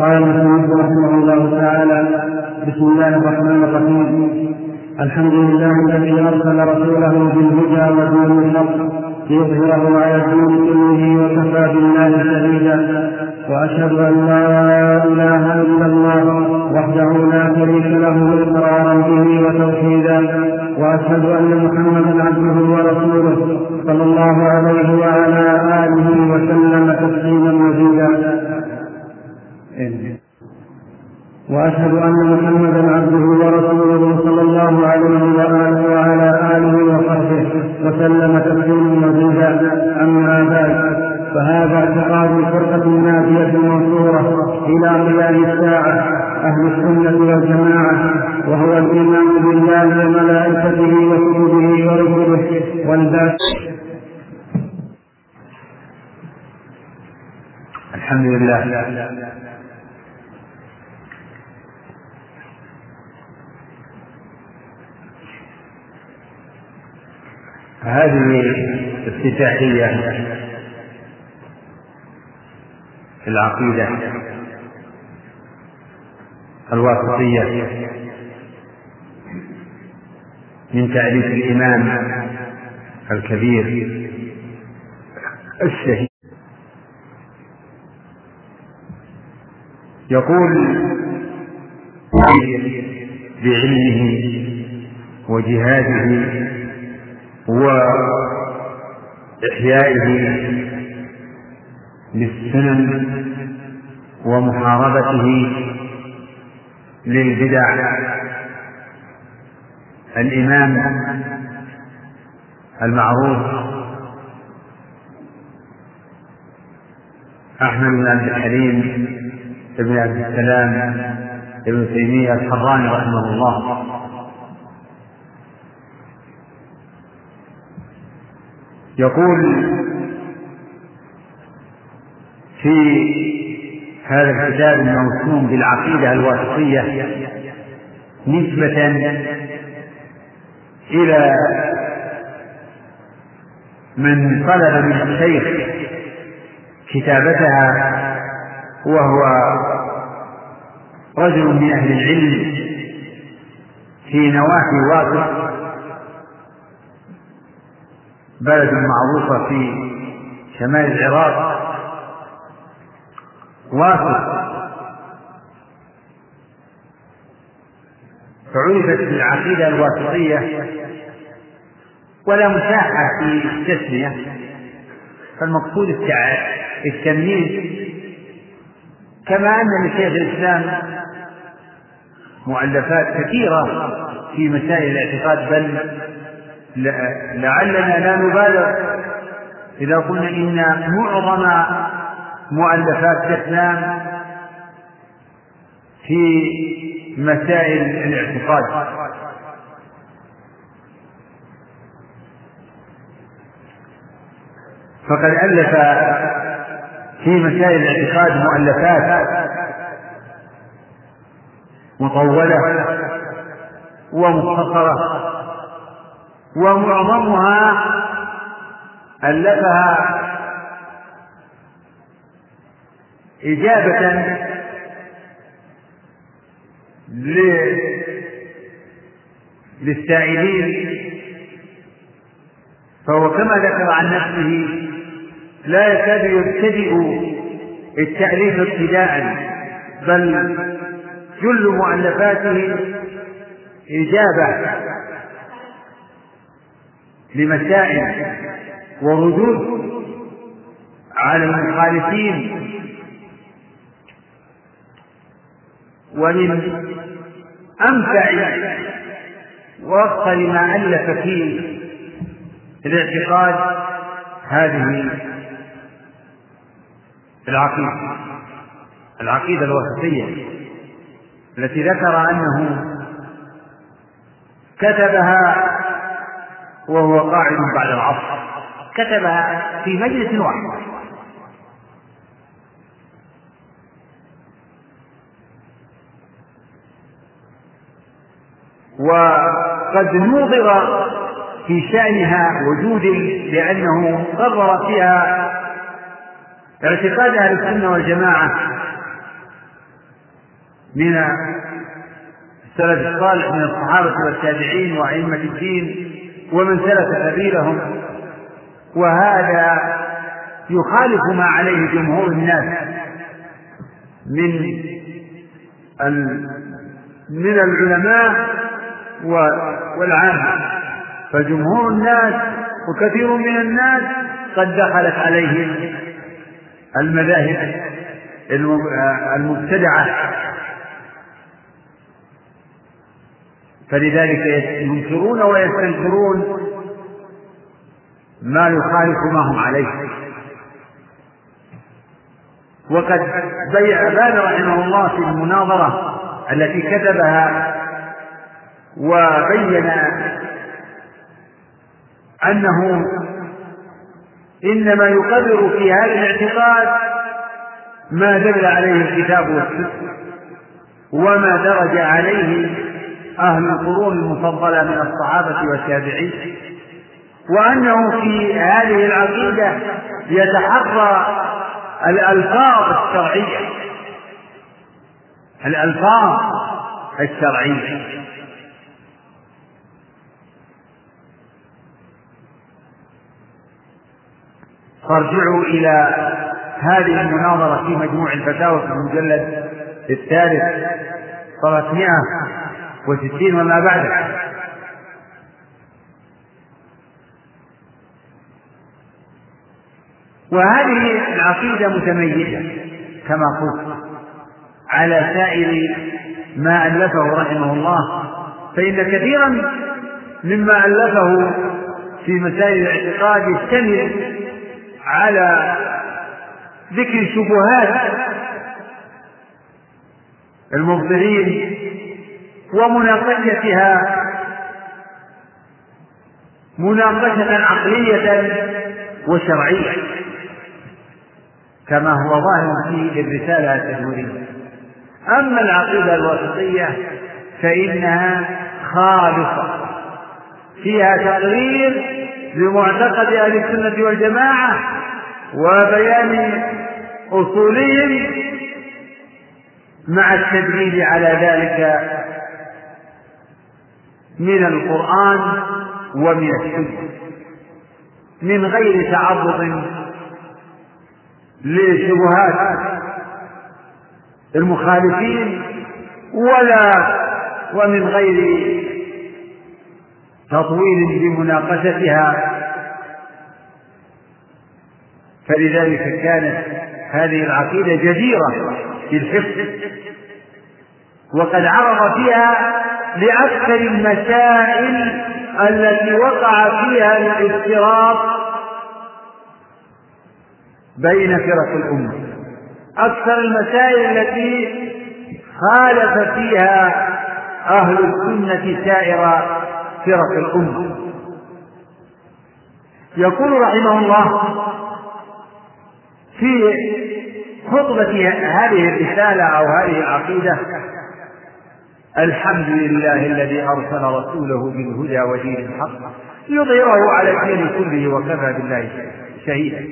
قال المسلم رحمه الله تعالى بسم الله الرحمن الرحيم. الحمد لله الذي أرسل رسوله بالهدى ودون الحق ليظهره على الدين كله وكفى بالله شهيدا. وأشهد أن لا إله إلا الله وحده لا شريك له إقرارا به وتوحيدا. وأشهد أن محمدا عبده ورسوله صلى الله عليه وعلى آله وسلم تسليما مزيدا. وأشهد أن محمدا عبده ورسوله صلى الله عليه وآله وعلى آله وصحبه وسلم تسليما مزيدا. أما بعد فهذا اعتقاد الفرقه الناجيه المنصوره إلى قيام الساعة أهل السنة والجماعة وهو الإيمان بالله وملائكته وكتبه ورسله والباس الحمد لله. هذه افتتاحية في العقيدة الواسطية من تأليف الإمام الكبير الشهيد. يقول بعلمه وجهاده وإحيائه للسنن ومحاربته للبدع. الإمام المعروف أحمد بن عبد الحليم بن عبد السلام ابن تيمية الحراني رحمه الله. يقول في هذا الكتاب الموسوم بالعقيدة الواسطية نسبة إلى من طلب من الشيخ كتابتها وهو رجل من أهل العلم في نواحي واسط بلد معروفة في شمال العراق. واسط فعرفت بالعقيدة الواسطية ولا مساحة في التسمية. فالمقصود التمييز كما أن لشيخ الإسلام مؤلفات كثيرة في مسائل الاعتقاد بل لعلنا لا نبالغ. إذا قلنا إن معظم مؤلفات الإسلام في مسائل الاعتقاد. فقد ألف في مسائل الاعتقاد مؤلفات مطولة ومختصرة. ومعظمها ألفها إجابة للسائلين فهو كما ذكر عن نفسه لا يكاد يبتدئ التأليف ابتداء بل جل مؤلفاته إجابة لمسائل وردود على المخالفين ومن أنفع وأفضل ما ألف في الاعتقاد هذه العقيدة العقيدة الوسطية التي ذكر أنه كتبها وهو قاعد بعد العصر. كتبها في مجلس واحد. وقد نوظر في شأنها وجود لأنه قرر فيها اعتقاد أهل السنة والجماعة من السلف الصالح من الصحابة والتابعين وأئمة الدين ومن سلك سبيلهم وهذا يخالف ما عليه جمهور الناس من من العلماء والعامة. فجمهور الناس وكثير من الناس قد دخلت عليهم المذاهب المبتدعة. فلذلك ينكرون ويستنكرون ما يخالف ما هم عليه. وقد بان رحمه الله في المناظرة التي كتبها وبين أنه إنما يقرر في هذا الاعتقاد ما دل عليه الكتاب والسنة وما درج عليه أهل القرون المفضلة من الصحابة والتابعين وأنه في هذه العقيدة يتحرى الألفاظ الشرعية الألفاظ الشرعية. فارجعوا إلى هذه المناظرة في مجموع الفتاوى في المجلد الثالث صفحة وستين وما بعده. وهذه العقيدة متميزة كما قلت على سائر ما ألفه رحمه الله فإن كثيرا مما ألفه في مسائل الاعتقاد يشتمل على ذكر الشبهات المبطلين ومناقشتها مناقشة عقلية وشرعية كما هو ظاهر في الرسالة التدمرية أما العقيدة الوسطية فإنها خالصة فيها تقرير بمعتقد أهل السنة والجماعة وبيان أصولهم مع التدليل على ذلك من القرآن ومن السنة. من غير تعرض لشبهات المخالفين ولا ومن غير تطويل بمناقشتها فلذلك كانت هذه العقيدة جديرة بالحفظ وقد عرض فيها لأكثر المسائل التي وقع فيها الافتراق بين فرق الأمة. أكثر المسائل التي خالف فيها أهل السنة سائر فرق الأمة. يقول رحمه الله في خطبة هذه الرسالة أو هذه العقيدة الحمد لله الذي أرسل رسوله بالهدى ودين الحق ليظهره على الدين كله وكفى بالله شهيدا.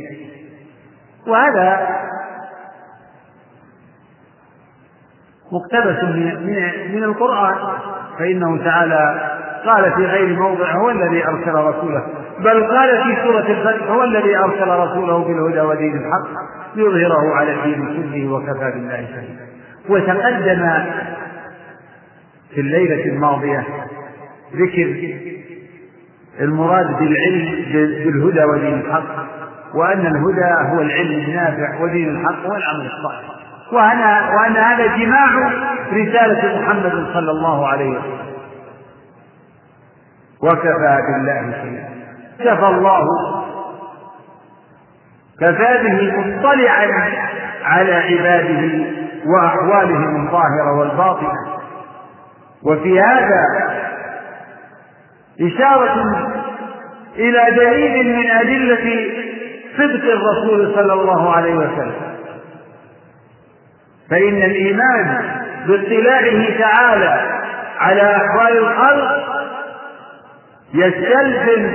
وهذا مقتبس من من القرآن فإنه تعالى قال في غير موضع هو الذي أرسل رسوله بل قال في سورة الفتح هو الذي أرسل رسوله بالهدى ودين الحق ليظهره على الدين كله وكفى بالله شهيدا. وتقدم في الليلة الماضية ذكر المراد بالعلم بالهدى ودين الحق وأن الهدى هو العلم النافع ودين الحق هو العمل الصالح. وأن وأن هذا جماع رسالة محمد صلى الله عليه وسلم. وكفى بالله شهيدا كفى الله. كفى به مطلعا على عباده وأحوالهم الظاهرة والباطنة. وفي هذا إشارة إلى دليل من أدلة صدق الرسول صلى الله عليه وسلم. فإن الإيمان باطلاعه تعالى على أحوال الخلق يستلزم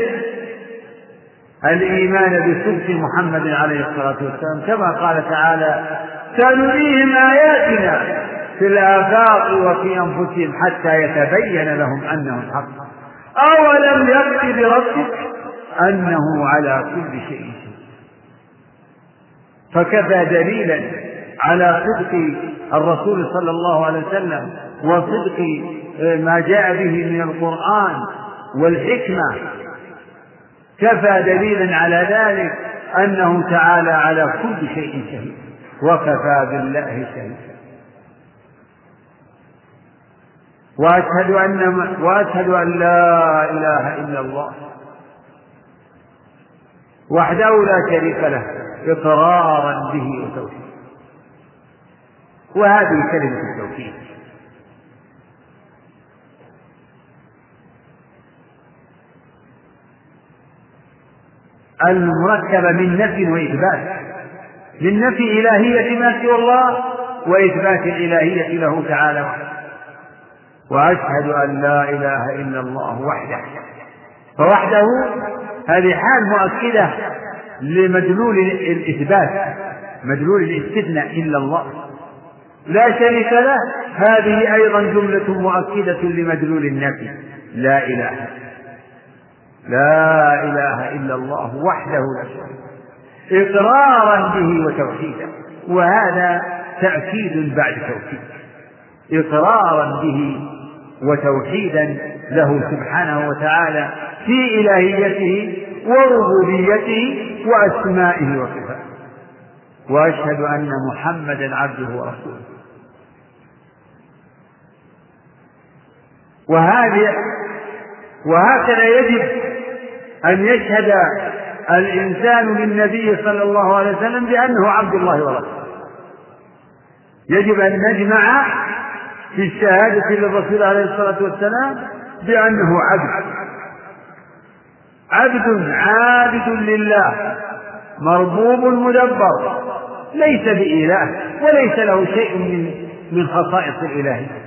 الإيمان بصدق محمد عليه الصلاة والسلام كما قال تعالى سنريهم آياتنا في الآفاق وفي أنفسهم حتى يتبين لهم أنه الحق. أولم يكف بربك أنه على كل شيء فكفى دليلا على صدق الرسول صلى الله عليه وسلم وصدق ما جاء به من القرآن والحكمة. كفى دليلا على ذلك أنه تعالى على كل شيء شهيد. وكفى بالله شهيدا وأشهد أن وأشهد أن لا إله إلا الله وحده لا شريك له إقرارا به وتوحيدا وهذه كلمة التوحيد. المركبة من نفي وإثبات. من نفي إلهية ما سوى الله وإثبات الإلهية له تعالى وحده. وأشهد أن لا إله إلا الله وحده. فوحده هذه حال مؤكدة لمدلول الإثبات مدلول الاستثناء إلا الله. لا شريك له. هذه أيضا جملة مؤكدة لمدلول النفي. لا إله لا إله إلا الله وحده لا شريك إقرارا به وتوحيدا. وهذا تأكيد بعد توكيد إقرارا به وتوحيدا له سبحانه وتعالى في إلهيته وربوبيته وأسمائه وصفاته. وأشهد أن محمدا عبده ورسوله. وهذه وهكذا يجب أن يشهد الإنسان للنبي صلى الله عليه وسلم بأنه عبد الله ورسوله. يجب أن نجمع في الشهادة للرسول عليه الصلاة والسلام بأنه عبد. عبد عابد لله مربوب مدبر ليس بإله وليس له شيء من من خصائص الإلهية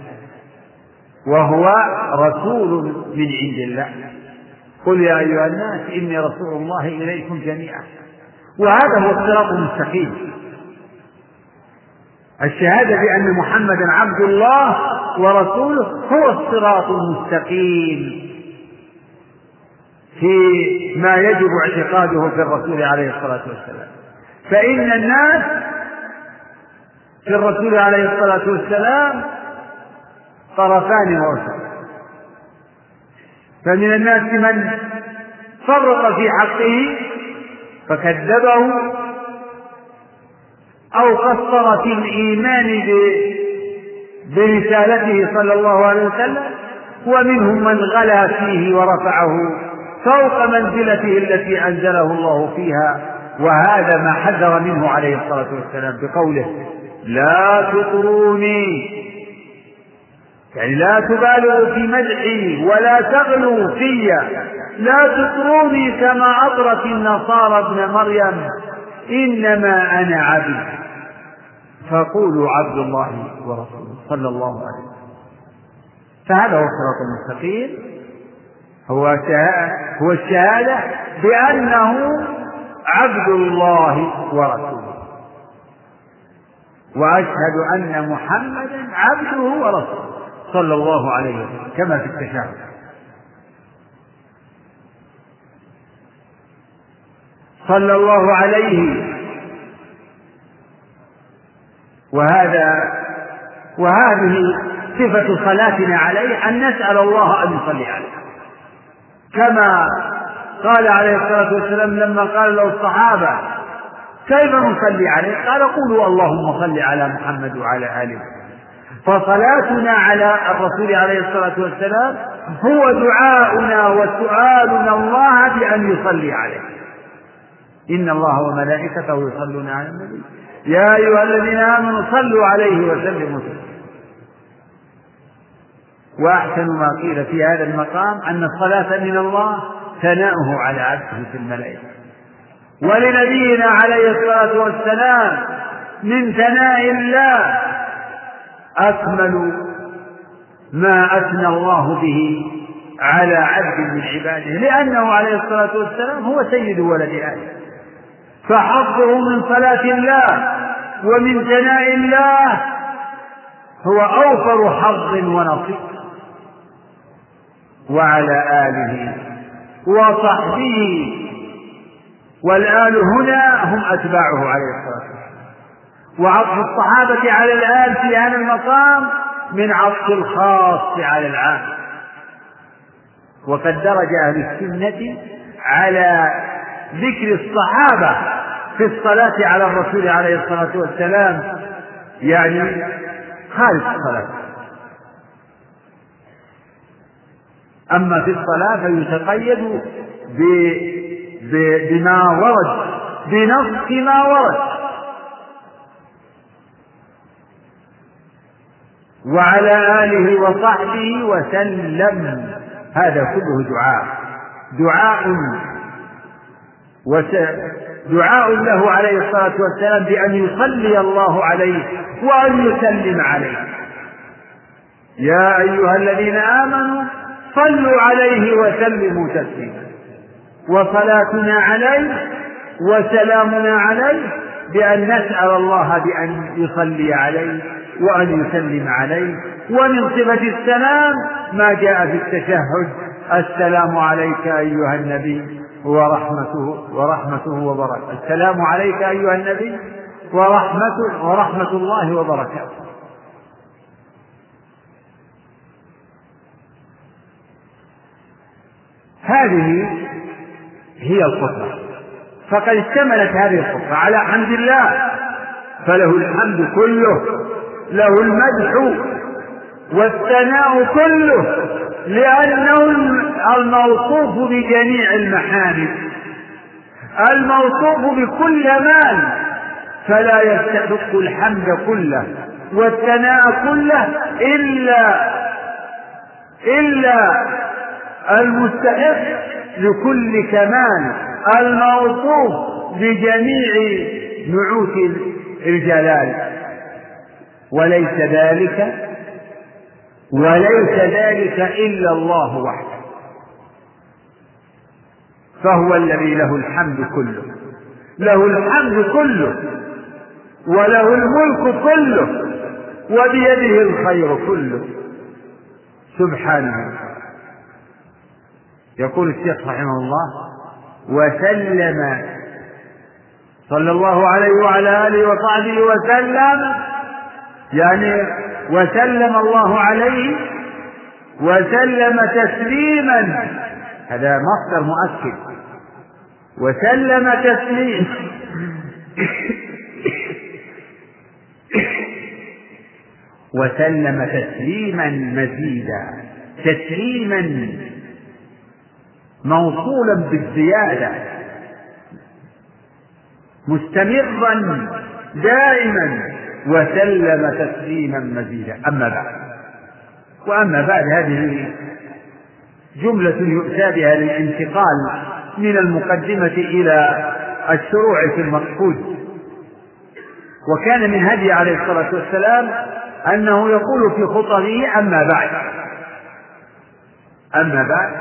وهو رسول من عند الله. قل يا أيها الناس إني رسول الله إليكم جميعا. وهذا هو الصراط المستقيم. الشهادة بأن محمدا عبد الله ورسوله هو الصراط المستقيم في ما يجب اعتقاده في الرسول عليه الصلاة والسلام. فإن الناس في الرسول عليه الصلاة والسلام طرفان ووسط. فمن الناس من فرط في حقه فكذبه أو قصر في الإيمان برسالته صلى الله عليه وسلم ومنهم من غلا فيه ورفعه فوق منزلته التي أنزله الله فيها وهذا ما حذر منه عليه الصلاة والسلام بقوله لا تطروني يعني لا تبالغوا في مدحي ولا تغلوا في لا تطروني كما أطرت النصارى ابن مريم إنما أنا عبد. فقولوا عبد الله ورسوله صلى الله عليه وسلم. فهذا هو الصراط المستقيم. هو هو الشهادة بأنه عبد الله ورسوله. وأشهد أن محمدا عبده ورسوله صلى الله عليه وسلم. كما في التشهد. صلى الله عليه. وهذا وهذه صفة صلاتنا عليه أن نسأل الله أن يصلي عليه. كما قال عليه الصلاة والسلام لما قال له الصحابة كيف نصلي عليه؟ قال قولوا اللهم صل على محمد وعلى آله فصلاتنا على الرسول عليه الصلاة والسلام هو دعاؤنا وسؤالنا الله بأن يصلي عليه. إن الله وملائكته يصلون على النبي. يا أيها الذين آمنوا صلوا عليه وسلموا. تسليما وأحسن ما قيل في هذا المقام أن الصلاة من الله ثناؤه على عبده في الملائكة. ولنبينا عليه الصلاة والسلام من ثناء الله أكمل ما أثنى الله به على عبد من عباده. لأنه عليه الصلاة والسلام هو سيد ولد آدم. فحظه من صلاة الله ومن ثناء الله هو أوفر حظ ونصيب. وعلى آله وصحبه والآل هنا هم أتباعه عليه الصلاة والسلام. وعطف الصحابة على الآل في هذا المقام من عطف الخاص على العام. وقد درج أهل السنة على ذكر الصحابة في الصلاة على الرسول عليه الصلاة والسلام يعني خارج الصلاة. أما في الصلاة فيتقيد بما ورد بنص ما ورد. وعلى آله وصحبه وسلم. هذا كله دعاء. دعاء دعاء له عليه الصلاة والسلام بأن يصلي الله عليه وأن يسلم عليه. يا أيها الذين آمنوا صلوا عليه وسلموا تسليما. وصلاتنا عليه وسلامنا عليه بأن نسأل الله بأن يصلي عليه وأن يسلم عليه. ومن صفة السلام ما جاء في التشهد. السلام عليك أيها النبي. ورحمته ورحمته وبركاته. السلام عليك أيها النبي ورحمته ورحمة الله وبركاته. هذه هي الخطبة. فقد اشتملت هذه الخطبة على حمد الله فله الحمد كله له المدح والثناء كله. لأنه الموصوف بجميع المحامد الموصوف بكل مال. فلا يستحق الحمد كله والثناء كله إلا إلا المستحق لكل كمال. الموصوف بجميع نعوت الجلال. وليس ذلك وليس ذلك إلا الله وحده. فهو الذي له الحمد كله. له الحمد كله. وله الملك كله. وبيده الخير كله. سبحانه يقول الشيخ رحمه الله وسلم. صلى الله عليه وعلى آله وصحبه وسلم. يعني وسلم الله عليه وسلم تسليما. هذا مصدر مؤكد. وسلم تسليما. وسلم تسليما مزيدا. تسليما موصولا بالزيادة. مستمرا دائما. وسلم تسليما مزيدا. أما بعد. وأما بعد هذه جملة يؤتى بها للانتقال من المقدمة إلى الشروع في المقصود. وكان من هدي عليه الصلاة والسلام أنه يقول في خطبه أما بعد. أما بعد.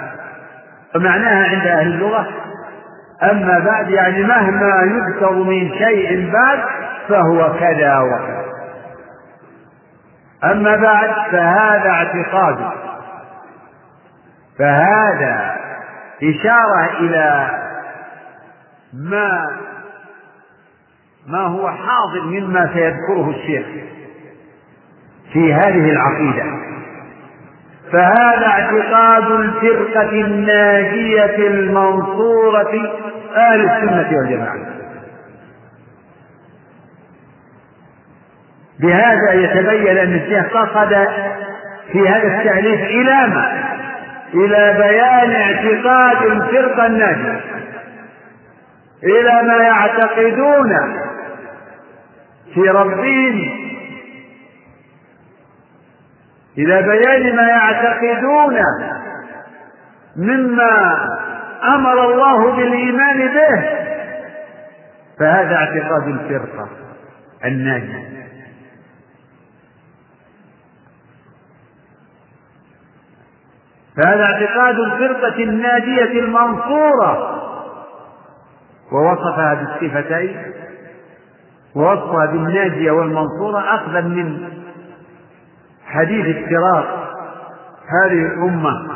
ومعناها عند أهل اللغة أما بعد يعني مهما يذكر من شيء بعد فهو كذا وكذا. أما بعد فهذا اعتقاد. فهذا إشارة إلى ما ما هو حاضر مما سيذكره الشيخ في هذه العقيدة. فهذا اعتقاد الفرقة الناجية المنصورة أهل السنة والجماعة. بهذا يتبين أن الشيخ قصد في هذا التأليف إلى ما؟ إلى بيان اعتقاد الفرقة الناجية إلى ما يعتقدون في ربهم إلى بيان ما يعتقدون مما أمر الله بالإيمان به فهذا اعتقاد الفرقة الناجية فهذا اعتقاد الفرقة الناجية المنصورة. ووصفها بالصفتين ووصفها بالناجية والمنصورة أخذا من حديث افتراق هذه الأمة.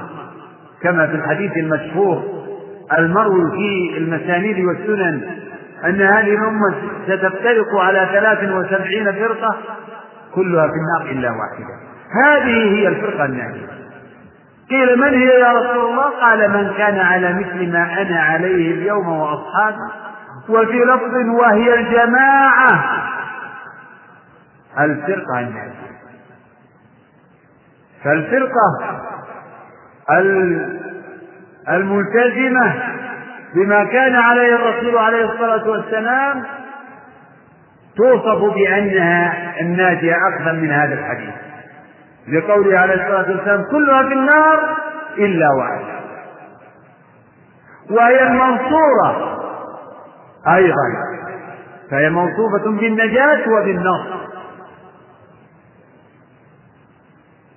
كما في الحديث المشهور المروي في المسانيد والسنن أن هذه الأمة ستفترق على ثلاث وسبعين فرقة كلها في النار إلا واحدة. هذه هي الفرقة الناجية. قيل من هي يا رسول الله؟ قال من كان على مثل ما أنا عليه اليوم وأصحابي وفي لفظ وهي الجماعة. الفرقة الناجية فالفرقة الملتزمة بما كان عليه الرسول عليه الصلاة والسلام توصف بأنها الناجية أخذا من هذا الحديث. لقوله عليه الصلاة والسلام كلها في النار إلا واحدة. وهي المنصورة أيضا. فهي موصوفة بالنجاة وبالنصر.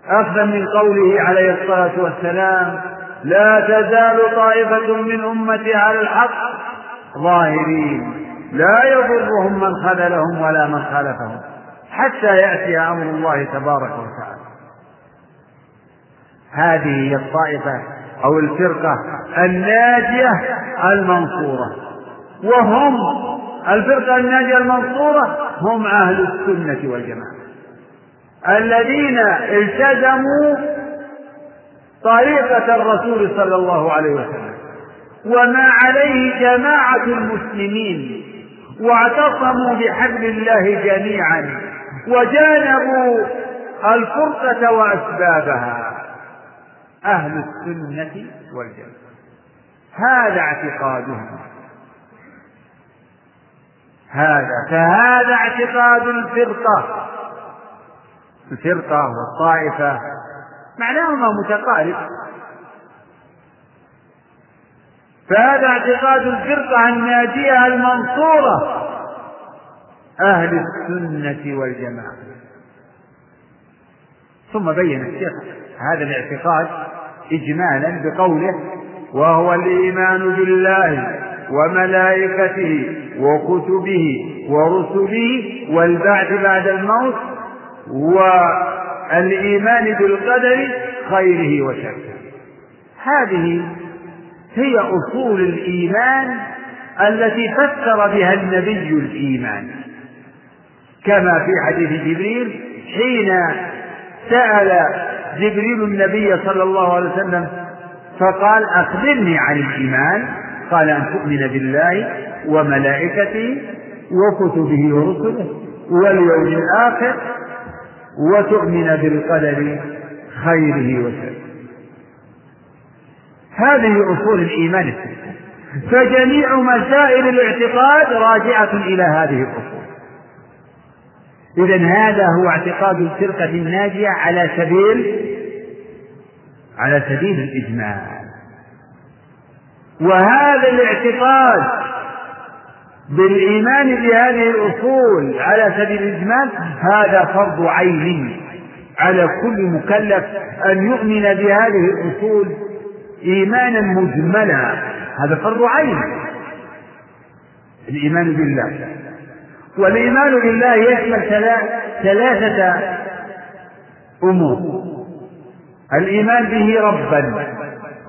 أخذا من قوله عليه الصلاة والسلام لا تزال طائفة من أمتي على الحق ظاهرين. لا يضرهم من خذلهم ولا من خالفهم. حتى يأتي أمر الله تبارك وتعالى. هذه هي الطائفة أو الفرقة الناجية المنصورة. وهم الفرقة الناجية المنصورة هم أهل السنة والجماعة الذين التزموا طريقة الرسول صلى الله عليه وسلم. وما عليه جماعة المسلمين واعتصموا بحبل الله جميعا وجانبوا الفرقة وأسبابها. أهل السنة والجماعة. هذا اعتقادهم. هذا فهذا اعتقاد الفرقة. الفرقة والطائفة معناهما متقارب. فهذا اعتقاد الفرقة الناجية المنصورة. أهل السنة والجماعة. ثم بين الشيخ. هذا الاعتقاد إجمالا بقوله وهو الإيمان بالله وملائكته وكتبه ورسله والبعث بعد الموت والإيمان بالقدر خيره وشره. هذه هي أصول الإيمان التي فسر بها النبي الإيمان. كما في حديث جبريل حين سأل جبريل النبي صلى الله عليه وسلم فقال أخبرني عن الإيمان. قال أن تؤمن بالله وملائكته وكتبه ورسله واليوم الآخر وتؤمن بالقدر خيره وشره. هذه أصول الإيمان الستة فجميع مسائل الاعتقاد راجعة إلى هذه الأصول. إذا هذا هو اعتقاد الفرقة الناجية على سبيل على سبيل الإجمال. وهذا الاعتقاد بالإيمان بهذه الأصول على سبيل الإجمال هذا فرض عين على كل مكلف أن يؤمن بهذه الأصول إيمانا مجملا. هذا فرض عين. الإيمان بالله. والإيمان بالله يشمل ثلاثة أمور. الإيمان به ربا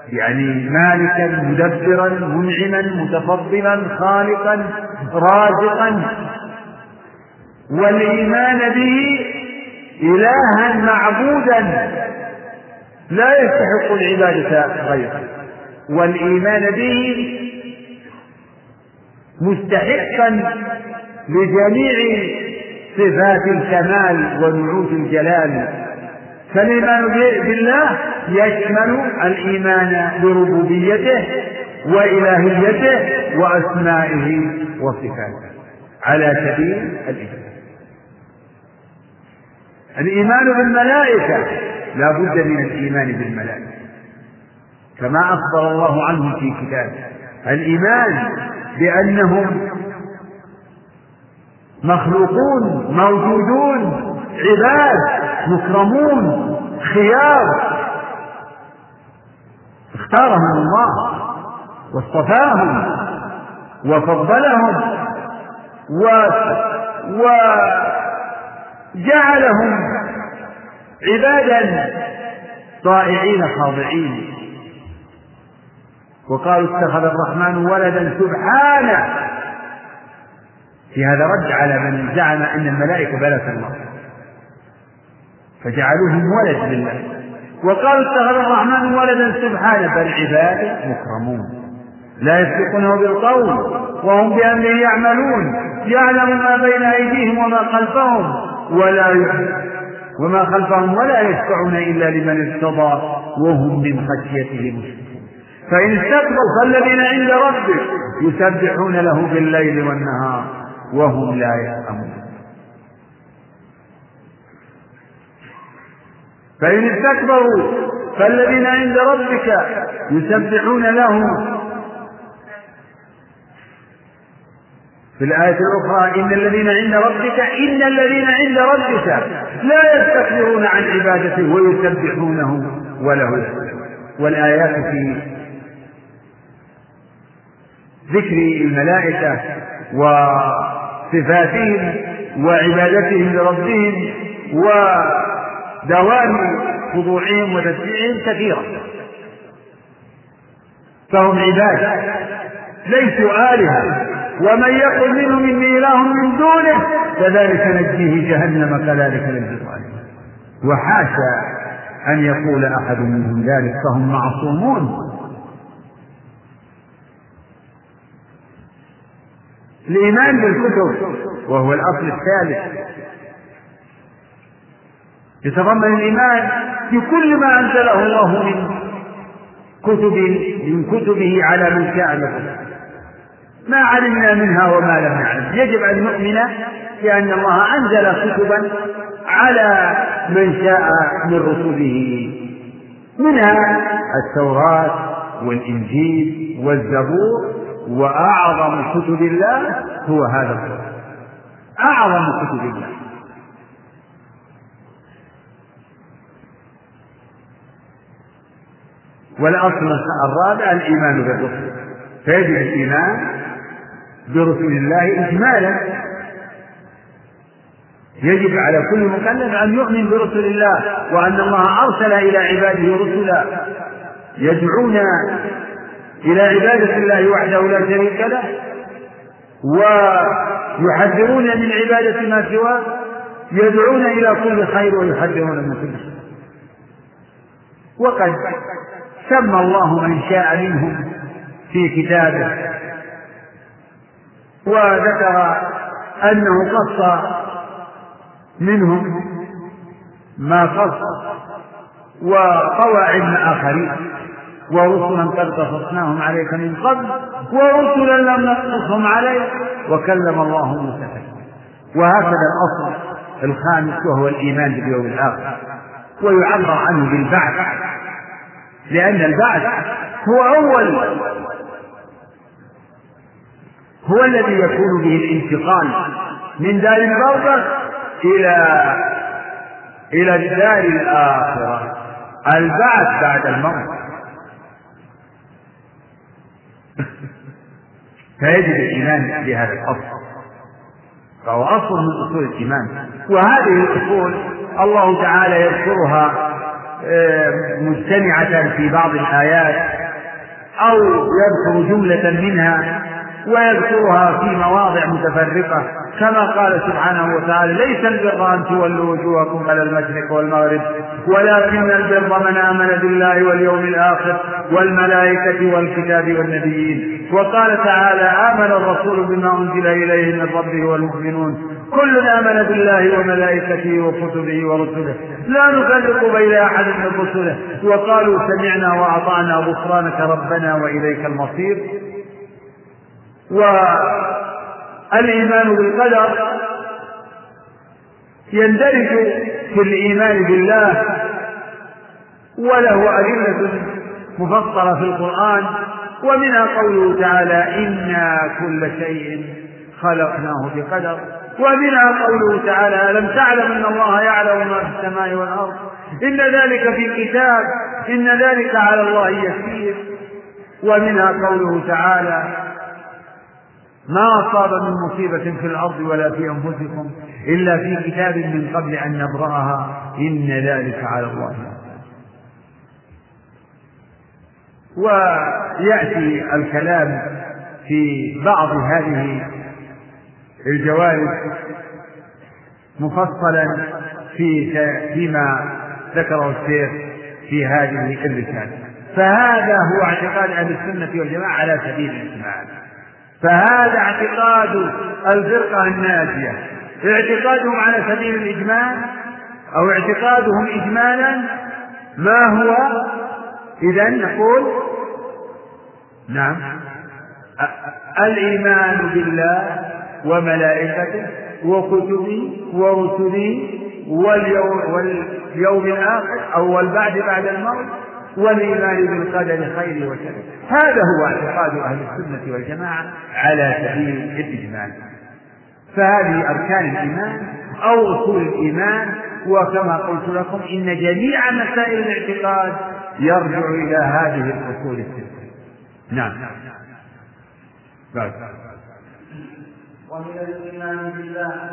يعني مالكا مدبرا منعما متفضلا خالقا رازقا. والإيمان به إلها معبودا. لا يستحق العبادة غيره. والإيمان به مستحقا لجميع صفات الكمال ونعوت الجلال. فالإيمان بالله يشمل الإيمان بربوبيته وإلهيته وأسمائه وصفاته. على سبيل الإجمال. الإيمان بالملائكة لا بد من الإيمان بالملائكة. كما أخبر الله عنهم في كتابه. الإيمان بأنهم مخلوقون موجودون عباد مكرمون خيار. اختارهم الله واصطفاهم وفضلهم و وجعلهم عبادا طائعين خاضعين وقالوا اتخذ الرحمن ولدا سبحانه. في هذا رد على من زعم أن الملائكة بنات الله فجعلوهم ولد لله. وقالوا اتخذ الرحمن ولدا سبحانه بل عباد مكرمون. لا يسبقونه بالقول وهم بأمره يعملون. يعلم ما بين أيديهم وما خلفهم ولا وما خلفهم ولا يشفعون إلا لمن ارتضى وهم من خشيته مشركون فإن استكبروا فالذين عند ربك يسبحون له بالليل والنهار. وهم لا يفهمون. فإن استكبروا فالذين عند ربك يسبحون له في الآية الأخرى إن الذين عند ربك إن الذين عند ربك لا يستكبرون عن عبادته ويسبحونه وله والآيات في ذكر الملائكة وصفاتهم وعبادتهم لربهم ودوام خضوعهم وتسبيحهم كثيرة. فهم عباد ليسوا آلهة ومن يقل منهم إني إله من دونه كذلك نجزيه جهنم كذلك نجزي الظالمين. وحاشا أن يقول أحد منهم ذلك فهم معصومون. الإيمان بالكتب وهو الأصل الثالث. يتضمن الإيمان بكل ما أنزله الله من كتب من كتبه على من شاء ما علمنا منها وما لم نعلم. يجب أن نؤمن بأن الله أنزل كتبا على من شاء من رسله. منها التوراة والإنجيل والزبور وأعظم كتب الله هو هذا القرآن. أعظم كتب الله. والأصل الرابع الإيمان بالرسل. فيجب الإيمان برسول الله إجمالا. يجب على كل مكلف أن يؤمن برسل الله وأن الله أرسل إلى عباده رسلا. يدعون إلى عبادة الله وحده لا شريك له ويحذرون من عبادة ما سواه يدعون إلى كل خير ويحذرون من كل شر. وقد سمى الله من شاء منهم في كتابه وذكر أنه قص منهم ما قص وقوى علم آخرين. ورسلا قد قصصناهم عليك من قبل ورسلا لم نقصصهم عليك وكلم الله موسى وهكذا الأصل الخامس وهو الإيمان باليوم الآخر. ويعبر عنه بالبعث. لأن البعث هو أول هو الذي يكون به الانتقال من دار البرزخ إلى إلى الدار الآخرة. البعث بعد الموت. فيجب الإيمان بهذا الأصل. فهو أصل من أصول الإيمان. وهذه الأصول الله تعالى يذكرها آه، مجتمعة في بعض الآيات أو يذكر جملة منها ويذكرها في مواضع متفرقة. كما قال سبحانه وتعالى ليس البر أن تولوا وجوهكم على المشرق والمغرب ولكن البر من آمن بالله واليوم الآخر والملائكة والكتاب والنبيين. وقال تعالى آمن الرسول بما أنزل إليه من ربه والمؤمنون. كل آمن بالله وملائكته وكتبه ورسله. لا نفرق بين أحد من رسله. وقالوا سمعنا وأطعنا غفرانك ربنا وإليك المصير. والإيمان بالقدر يندرج في الإيمان بالله وله أدلة مفصلة في القرآن ومنها قوله تعالى إنا كل شيء خلقناه بقدر ومنها قوله تعالى ألم تعلم أن الله يعلم ما في السماء والأرض؟ إن ذلك في كتاب إن ذلك على الله يسير ومنها قوله تعالى ما أصاب من مصيبة في الأرض ولا في أنفسكم إلا في كتاب من قبل أن نبرأها. إن ذلك على الله. ويأتي الكلام في بعض هذه الجوانب مفصلا في فيما ذكره الشيخ في هذه الرسالة. فهذا هو اعتقاد أهل السنة والجماعة على سبيل الإجمال فهذا اعتقاد الفرقة الناجية. اعتقادهم على سبيل الإجمال أو اعتقادهم إجمالا ما هو؟ إذا نقول نعم. الإيمان بالله وملائكته وكتبه ورسله واليوم, واليوم الآخر أو البعد بعد الموت والإيمان بالقدر خير وشر. هذا هو اعتقاد أهل السنة والجماعة على سبيل الإجمال. فهذه أركان الإيمان أو أصول الإيمان وكما قلت لكم إن جميع مسائل الاعتقاد يرجع إلى هذه الأصول الستة. نعم. بعد ومن الإيمان بالله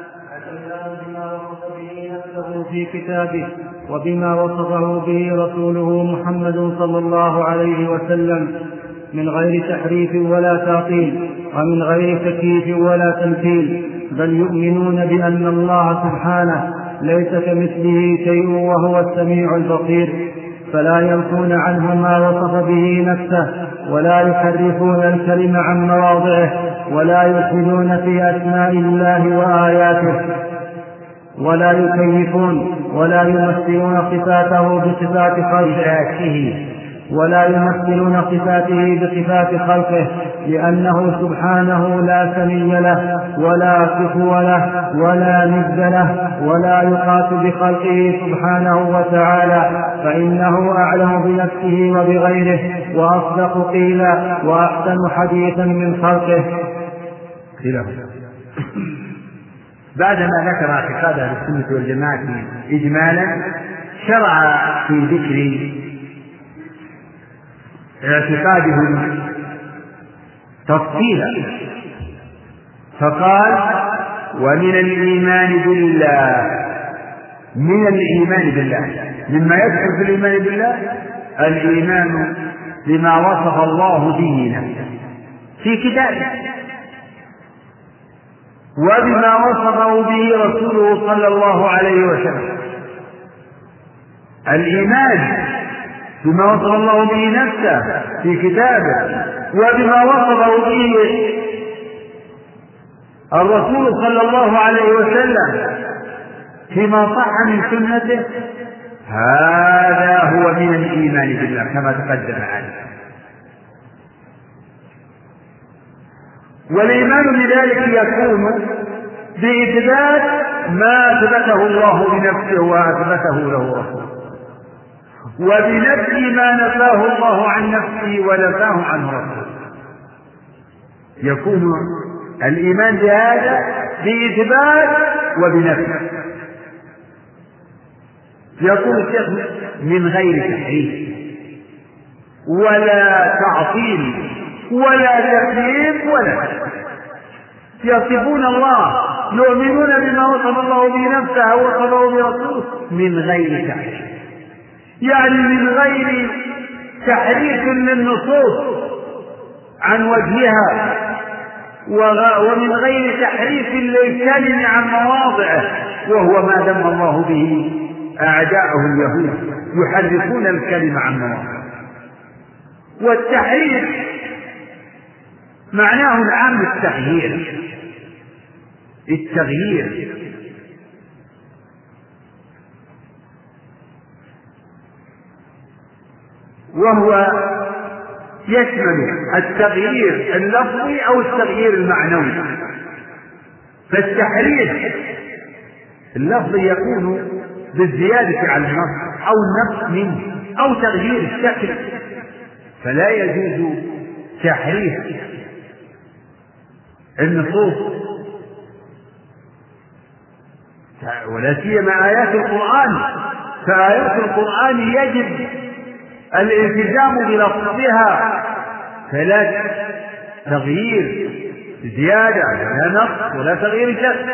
بما وصف به نفسه في كتابه وبما وصفه به رسوله محمد صلى الله عليه وسلم من غير تحريف ولا تعطيل ومن غير تكييف ولا تمثيل بل يؤمنون بأن الله سبحانه ليس كمثله شيء وهو السميع البصير فلا ينفون عنه ما وصف به نفسه ولا يحرفون الكلم عن مواضعه. ولا يلحدون في أسماء الله وآياته ولا يكيفون ولا يمثلون صفاته بصفات خلقه ولا يمثلون صفاته بصفات خلقه لأنه سبحانه لا سمي له ولا كفو له ولا ند له ولا يقاس بخلقه سبحانه وتعالى فإنه أعلم بنفسه وبغيره وأصدق قيلا وأحسن حديثا من خلقه. بعدما ذكر اعتقاد أهل السنة والجماعة اجمالا شرع في ذكر اعتقادهم تفصيلا. فقال ومن الإيمان بالله من الإيمان بالله. مما يدخل في الإيمان بالله الإيمان بما وصف الله به نفسه في كتابه. وبما وصفه به رسوله صلى الله عليه وسلم. الإيمان بما وصف الله به نفسه في كتابه وبما وصفه به الرسول صلى الله عليه وسلم فيما صح من سنته هذا هو من الإيمان بالله كما تقدم عليه. والإيمان بذلك يكون بإثبات ما أثبته الله بنفسه وأثبته له رسوله. وبنفي ما نفاه الله عن نفسه ونفاه عنه رسوله. يكون الإيمان بهذا بإثبات وبنفي. يقول الشيخ من غير تحريف. ولا تعطيل. ولا تكذيب ولا يصفون الله يؤمنون بما وصف الله به نفسه ووصفه برسوله من غير تحريف. يعني من غير تحريف للنصوص عن وجهها ومن غير تحريف للكلم عن مواضعه وهو ما ذم الله به أعداءه اليهود يحرفون الكلم عن مواضعه. والتحريف معناه العام التغيير التغيير وهو يشمل التغيير اللفظي أو التغيير المعنوي. فالتحريف اللفظي يكون بالزيادة على النص أو النقص منه أو تغيير الشكل. فلا يجوز تحريف النصوص ولا سيما آيات القرآن. فآيات القرآن يجب الالتزام بلفظها. فلا تغيير زيادة ولا نقص ولا تغيير شك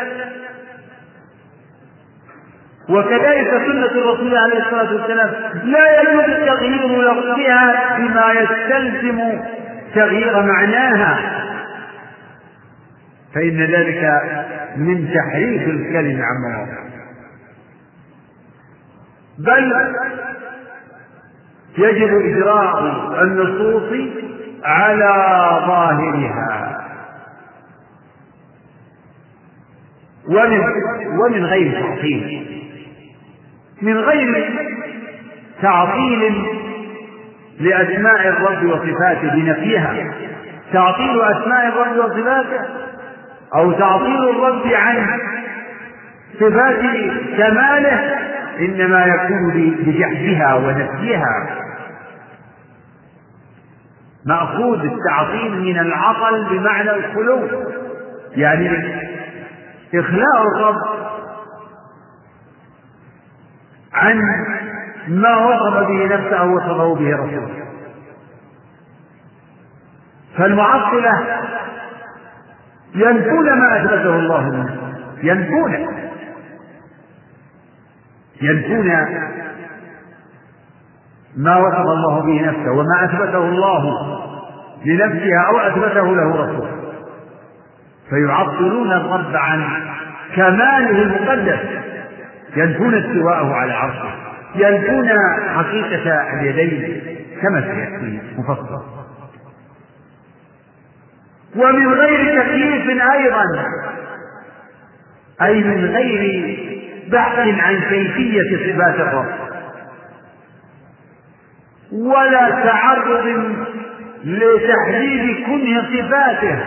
وكذلك سنة الرسول عليه الصلاة والسلام لا يجوز تغيير لفظها بما يستلزم تغيير معناها. فإن ذلك من تحريف الكلم عن مواضعه بل يجب إجراء النصوص على ظاهرها. ومن ومن غير تعطيل. من غير تعطيل لأسماء الرب وصفاته بنفيها. تعطيل أسماء الرب وصفاته أو تعطيل الرب عن صفات كماله إنما يكون بجحدها ونفيها مأخوذ التعطيل من العطل بمعنى الخلو. يعني إخلاء الرب عن ما وصف به نفسه وصفه به رسوله. فالمعطلة ينفون ما أثبته الله منه ينفون. ينفون ما وصف الله به نفسه وما أثبته الله لنفسها أو أثبته له رسوله. فيعطلون الرب عن كماله المقدس. ينفون استواءه على عرشه. ينفون حقيقة اليدين كما سيأتي مفصل ومن غير تكييف أيضا. أي من غير بحث عن كيفية صفات الرب. ولا تعرض لتحديد كنه صفاته.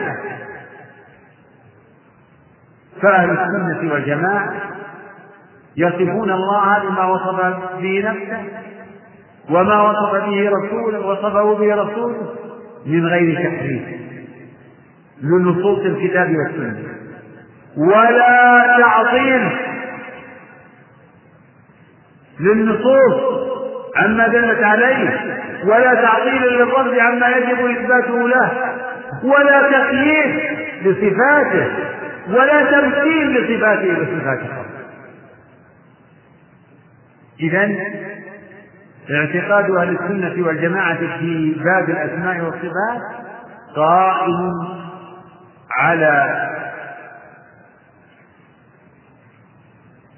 فأهل السنة والجماعة يصفون الله بما وصف به نفسه وما وصف به رسوله وصفه به رسوله من غير تحريف لنصوص الكتاب والسنة. ولا تعطيل للنصوص عما دلت عليه ولا تعطيل للرب عما يجب إثباته له ولا تقييد لصفاته ولا تمثيل لصفاته بصفات الرب. إذا اعتقاد أهل السنة والجماعة في باب الأسماء والصفات قائم على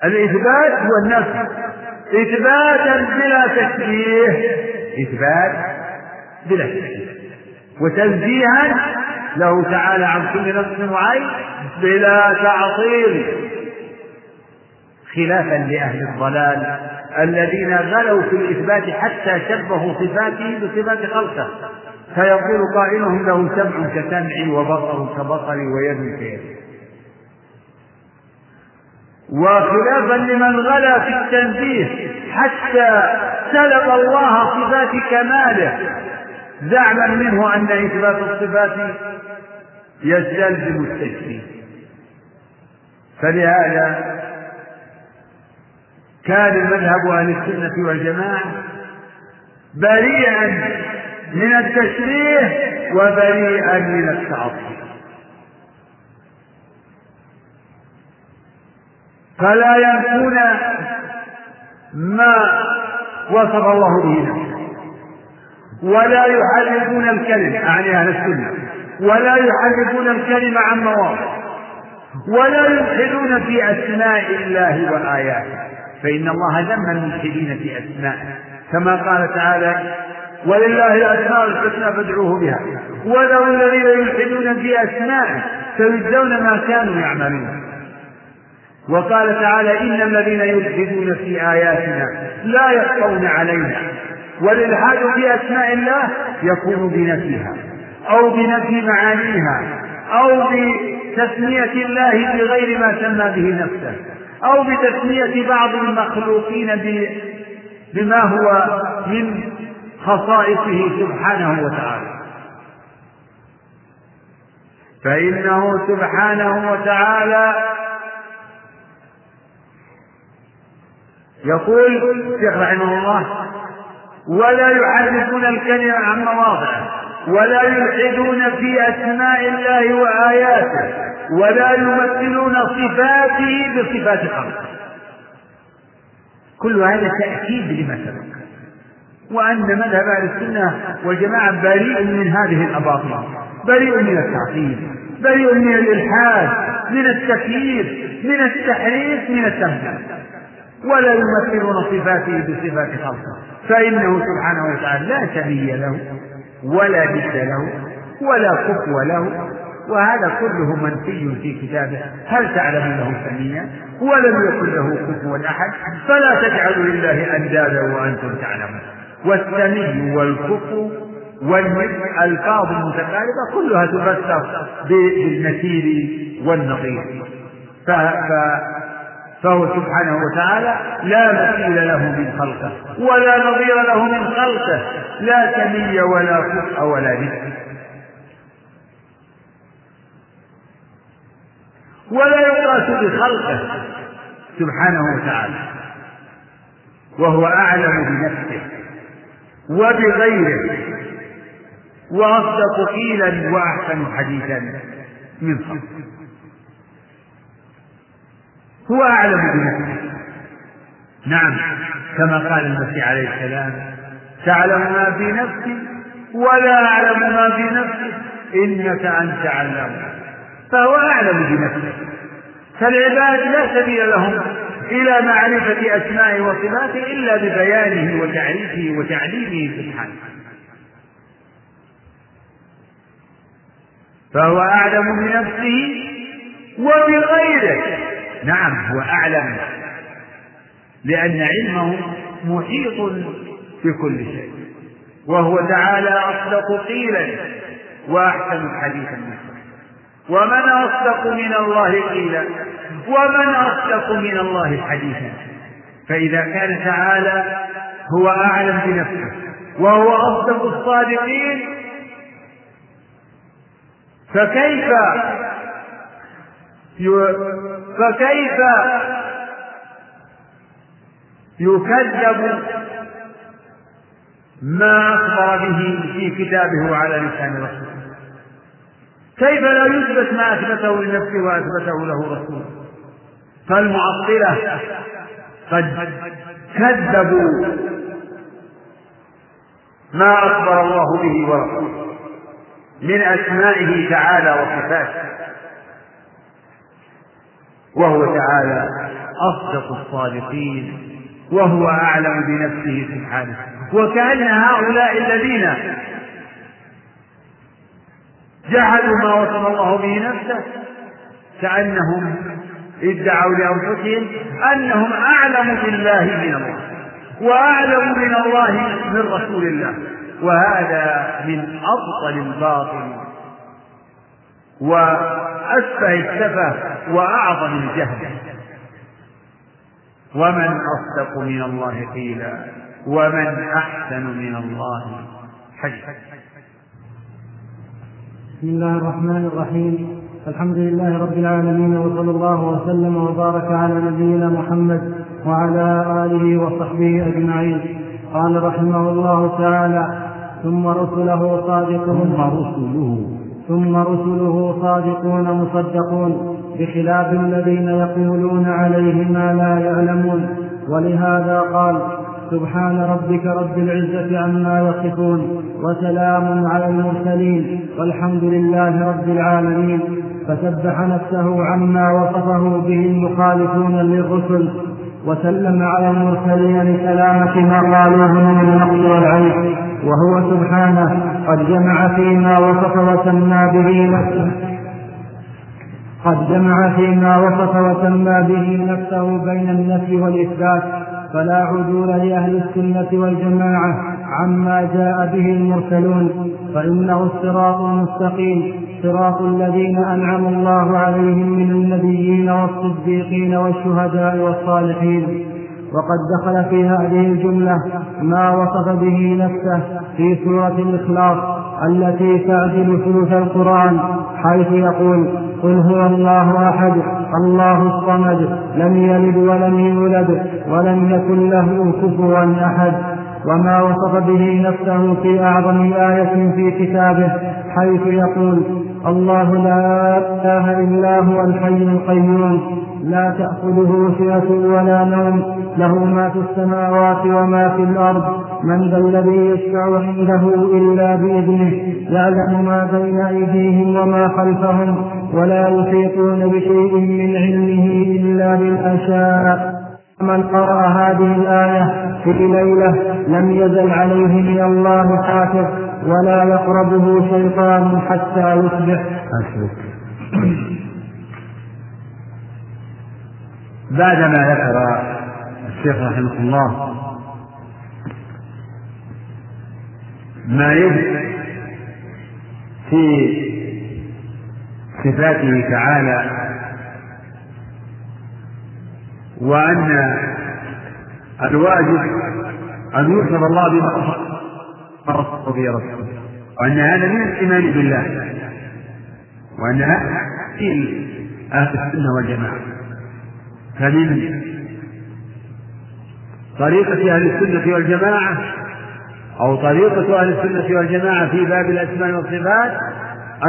الإثبات والنفي إثباتا بلا تشبيه. إثبات بلا تشبيه. وتنزيها له تعالى عن كل نفس وعين بلا تعطيل. خلافا لأهل الضلال الذين غلوا في الإثبات حتى شبهوا صفاته بصفات خلقه. فيقول قائلهم له سمع كسمعي وبصر كبصري ويد كيدي وخلافا لمن غلا في التنزيه حتى سلب الله صفات كماله. زعما منه أن إثبات الصفات يستلزم التشبيه. فلهذا كان مذهب أهل السنة والجماعة بريئا من التشبيه وبريئا من التعطيل فلا ينفون ما وصف الله به نفسه. ولا يحرفون الكلم أعني أهل السنة. ولا يحرفون الكلمة عن مواضع ولا يلحدون في أسماء الله وآياته. فإن الله ذم الملحدين في أسمائه كما قال تعالى ولله الأسماء الحسنى فادعوه بها. ولو الذين يلحدون في أسمائه سيجزون ما كانوا يعملون. وقال تعالى إن الذين يلحدون في آياتنا لا يخفون علينا. والإلحاد في أسماء الله يكون بنفيها أو بنفي معانيها أو بتسمية الله بغير ما سمى به نفسه أو بتسمية بعض المخلوقين بما هو من خصائصه سبحانه وتعالى. فإنه سبحانه وتعالى يقول الشيخ رحمه الله ولا يحرفون الكلمة عن مواضعه ولا يلحدون في أسماء الله وآياته ولا يمثلون صفاته بصفات خلقه. كل هذا تأكيد لما سبق. وأن مذهب أهل السنة والجماعة بريء من هذه الأباطيل بريء من التعطيل بريء من الإلحاد من التكييف من التحريف من التمثيل ولا يمثلون صفاته بصفات خلقه فإنه سبحانه وتعالى لا سبي له ولا جد له ولا كفو له. وهذا كله منفي في كتابه. هل تعلم له سميا ولم يكن له كفوا أحد. فلا تجعلوا لله أندادا وأنتم تعلمون. والسمي والكفو والمثل الفاظ متقاربه كلها تفسر بالمثيل والنظير فهو سبحانه وتعالى لا مثيل له من خلقه ولا نظير له من خلقه لا سمي ولا كفء ولا ذكر ولا يقاس بخلقه سبحانه وتعالى وهو أعلم بنفسه. وبغيره. وأصدق قيلا وأحسن حديثا من هو أعلم بنفسه. نعم كما قال المسيح عليه السلام تعلم ما في نفسي ولا أعلم ما في نفسك إنك أنت علام. فهو أعلم بنفسه. فالعباد لا سبيل لهم إلى معرفة أسمائه وصفاته إلا ببيانه وتعريفه وتعليمه سبحانه. فهو أعلم بنفسه وبغيره. نعم هو أعلم لأن علمه محيط بكل شيء. وهو تعالى أصدق قيلا وأحسن حديثا. ومن أصدق من الله قيلا؟ ومن أصدق من الله حديثا. فإذا كان تعالى هو أعلم بنفسه وهو أصدق الصادقين فكيف فكيف يكذب ما أخبر به في كتابه وعلى لسان رسوله؟ كيف لا يثبت ما أثبته لنفسه وأثبته له رسوله؟ فالمعطلة قد كذبوا ما أخبر الله به ورسوله من أسمائه تعالى وصفاته وهو تعالى أصدق الصادقين وهو أعلم بنفسه سبحانه وكأن هؤلاء الذين جحدوا ما وصف الله به نفسه كأنهم ادعوا لأنفسهم أنهم أعلم بالله من الله وأعلم من الله من رسول الله وهذا من أبطل الباطل وأسفه السفه وأعظم الجهل ومن أصدق من الله قيلا ومن أحسن من الله حديثا بسم الله الرحمن الرحيم. الحمد لله رب العالمين وصلى الله وسلم وبارك على نبينا محمد وعلى آله وصحبه أجمعين. قال رحمه الله تعالى ثم رسله صادقون ثم رسله. ثم رسله صادقون مصدقون بخلاف الذين يقولون عليه ما لا يعلمون. ولهذا قال سبحان ربك رب العزة عما يصفون وسلام على المرسلين والحمد لله رب العالمين. فسبح نفسه عما وصفه به المخالفون للرسل وسلم على المرسلين لسلامة ما قالوه من النقص والعيب وهو سبحانه قد جمع فيما وصف وسمى به نفسه. قد جمع فيما وصف وسمى به نفسه بين النفي والإثبات فلا عدول لأهل السنة والجماعة عما جاء به المرسلون فإنه الصراط المستقيم. صراط الذين أنعم الله عليهم من النبيين والصديقين والشهداء والصالحين. وقد دخل في هذه الجملة ما وصف به نفسه في سورة الإخلاص التي تعدل ثلث القرآن حيث يقول قل هو الله أحد الله الصمد لم يلد ولم يولد ولم يكن له كفوا أحد. وما وصف به نفسه في أعظم آية في كتابه حيث يقول الله لا إله إلا هو الحي القيوم لا تأخذه سنة ولا نوم له ما في السماوات وما في الأرض من ذا الذي يشفع عنده إلا بإذنه يعلم ما بين أيديهم وما خلفهم ولا يحيطون بشيء من علمه إلا بالأشاء. من قرأ هذه الآية في ليلة لم يزل عليه من الله حافظ ولا يقربه شيطان حتى يصبح. بعدما ذكر الشيخ رحمه الله ما يجب في صفاته تعالى وأن الواجب أن يحفظ الله بما أخبر به رسوله وأن هذا من الإيمان بالله. وأن هذا في أهل السنة والجماعة. فمن طريقة أهل السنة والجماعة أو طريقة أهل السنة والجماعة في باب الأسماء والصفات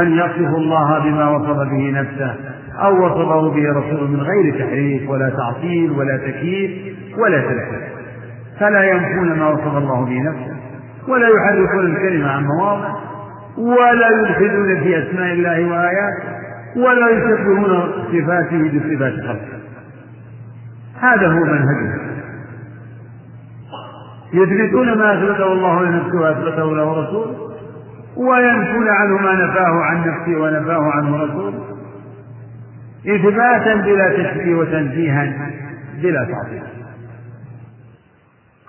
أن يصف الله بما وصف به نفسه. أو وصفه به رسوله من غير تحريف ولا تعطيل ولا تكييف ولا تلفيف فلا ينفون ما وصف الله به نفسه ولا يحرفون الكلمة عن مواضع ولا يلحدون في أسماء الله وآياته ولا يشبهون صفاته بصفات خلقه. هذا هو منهجه. يثبتون ما أثبته الله لنفسه وأثبته له رسوله وينفون عنه ما نفاه عن نفسه ونفاه عنه رسوله. إثباتا بلا تشبيه وتنزيها بلا تعطيل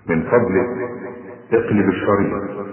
من فضلك اقلب الشريط.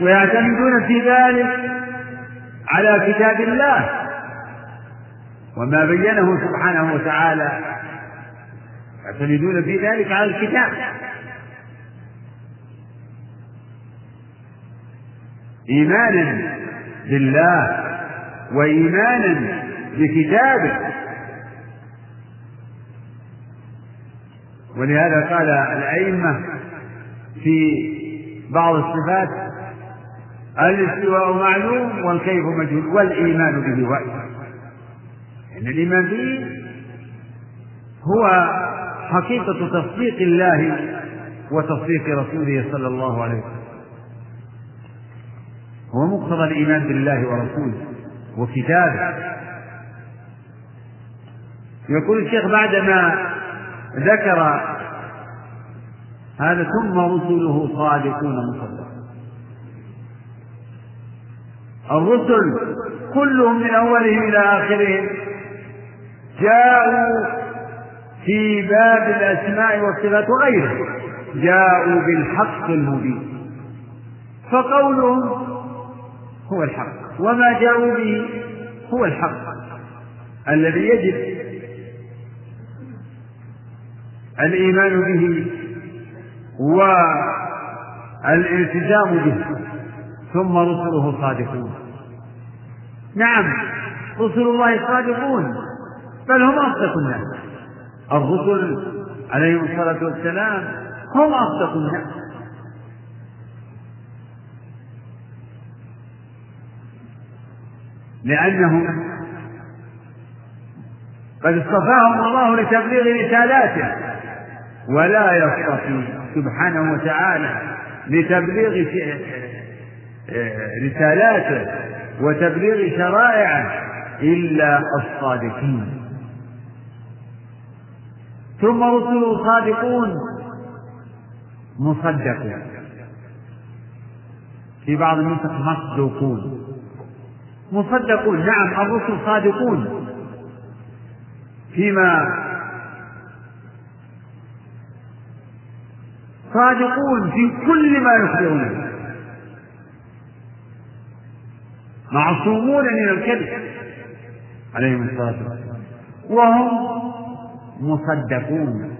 ويعتمدون في ذلك على كتاب الله وما بينه سبحانه وتعالى. يعتمدون في ذلك على الكتاب. إيمانا بالله وإيمانا بكتابه. ولهذا قال الأئمة في بعض الصفات الاستواء معلوم والكيف مجهول والإيمان به واجب إن الإيمان به هو حقيقة تصديق الله وتصديق رسوله صلى الله عليه وسلم. هو مقتضى الإيمان بالله ورسوله وكتابه. يقول الشيخ بعدما ذكر هذا ثم رسله صادقون مصدقون. الرسل كلهم من أولهم إلى آخرهم جاءوا في باب الأسماء والصفات وغيره جاءوا بالحق المبين. فقولهم هو الحق وما جاءوا به هو الحق الذي يجب الإيمان به والالتزام به. ثم رسله صادقون. نعم رسل الله صادقون بل هم أصدق الناس. الرسل عليهم الصلاة والسلام هم أصدق الناس. لأنهم قد اصطفاهم الله لتبليغ رسالاته ولا يصطفي سبحانه وتعالى لتبليغ رسالاته وتبليغ شرائعه إلا الصادقين. ثم رسله صادقون مصدقون. في بعض النسخ مصدوقون. مصدقون نعم الرسل صادقون. فيما صادقون في كل ما يخبرون. معصومون من الكذب عليهم الصلاة والسلام. وهم مصدقون.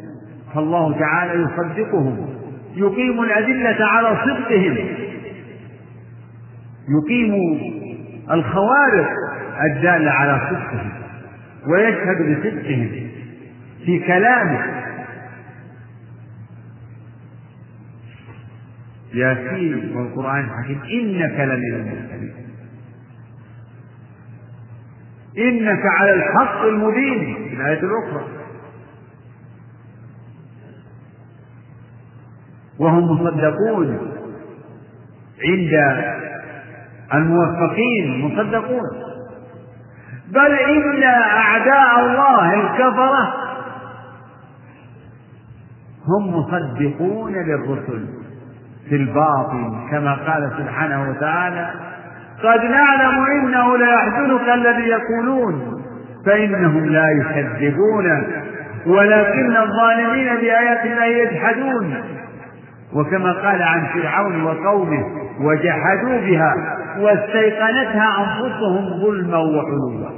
فالله تعالى يصدقهم يقيم الأدلة على صدقهم. يقيم الخوارق الدالة على صدقهم ويشهد بصدقهم في كلامه. ياسين والقرآن الحكيم إنك لمن المرسلين إنك على الحق المبين. في الآية الأخرى. وهم مصدقون. عند الموفقين مصدقون. بل إن أعداء الله الكفرة هم مصدقون للرسل في الباطن كما قال سبحانه وتعالى قد نعلم إنه ليحزنك الذي يقولون فإنهم لا يكذبون ولكن الظالمين الله يجحدون. وكما قال عن فرعون وقومه وجحدوا بها واستيقنتها أنفسهم ظلما وعلوا.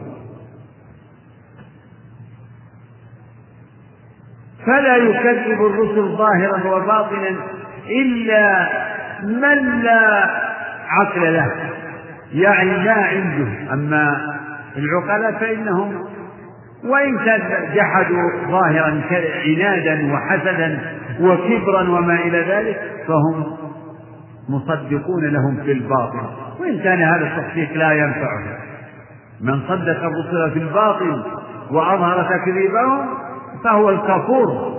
فلا يكذب الرسل ظاهرا وباطنا إلا من لا عقل له. يعني ما عنده. أما العقلاء فإنهم وإن كان جحدوا ظاهرا عنادا وحسدا وكبرا وما إلى ذلك فهم مصدقون لهم في الباطل. وإن كان هذا التصديق لا ينفعه. من صدق الرسل في الباطل وأظهر تكذيبهم فهو الكفور.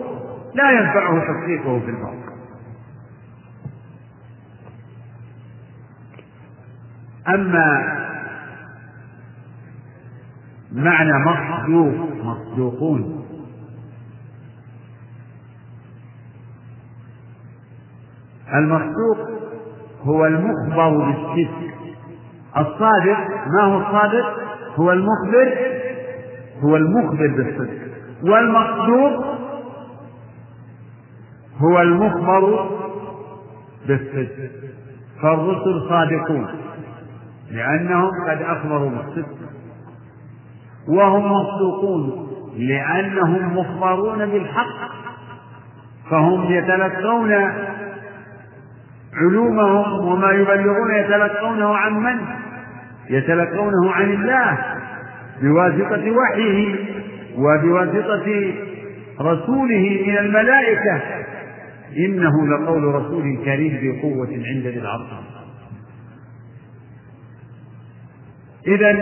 لا ينفعه تصديقه في الباطل. أما معنى مصدوق مصدوقون. المصدوق هو المخبر بالصدق الصادق ما هو الصادق؟ هو المخبر هو المخبر بالصدق والمصدوق هو المخبر بالصدق فالرسل صادقون. لأنهم قد أخبروا بالصدق وهم مصدوقون لأنهم مخبرون بالحق. فهم يتلقون علومهم وما يبلغون يتلقونه عن من؟ يتلقونه عن الله بواسطة وحيه وبواسطة رسوله من الملائكة. إنه لقول رسول كريم ذي قوة عند ذي العرش. إذا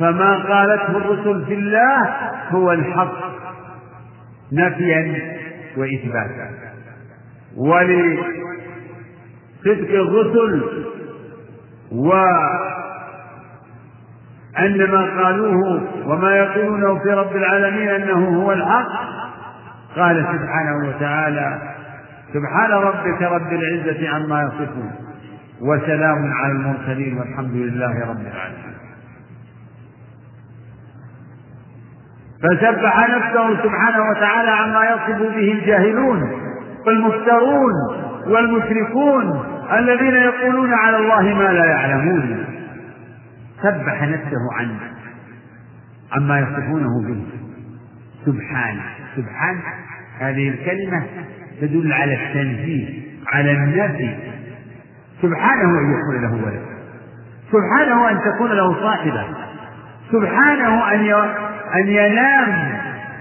فما قالته الرسل في الله هو الحق نفيا وإثباتا. ولصدق الرسل وأن ما قالوه وما يقولونه في رب العالمين أنه هو الحق قال سبحانه وتعالى سبحان ربك رب العزة عما يصفون وسلام على المرسلين والحمد لله رب العالمين. فسبح نفسه سبحانه وتعالى عما يصف به الجاهلون والمفترون والمشركون الذين يقولون على الله ما لا يعلمون. سبح نفسه عن عما يصفونه به. سبحانه سبحان. هذه الكلمة تدل على التنزيه على النفي. سبحانه أن يكون له ولد. سبحانه أن تكون له صاحبة. سبحانه أن أن ينام.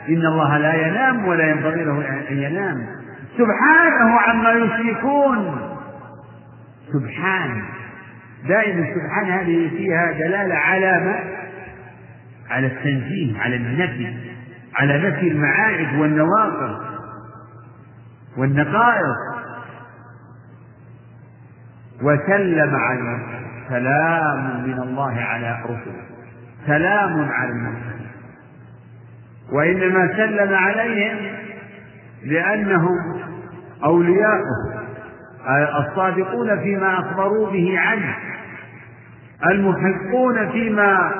إن الله لا ينام ولا ينبغي له أن ينام. سبحانه عما يشركون. سبحان. دائما سبحان هذه فيها دلالة على ما؟ على التنزيه على النفي على نفي المعارف والنواقض والنقائص. وسلم على سلام من الله على رسله سلام على المرسلين. وإنما سلم عليهم لأنهم أولياؤه الصادقون فيما أخبروا به عنه المحقون فيما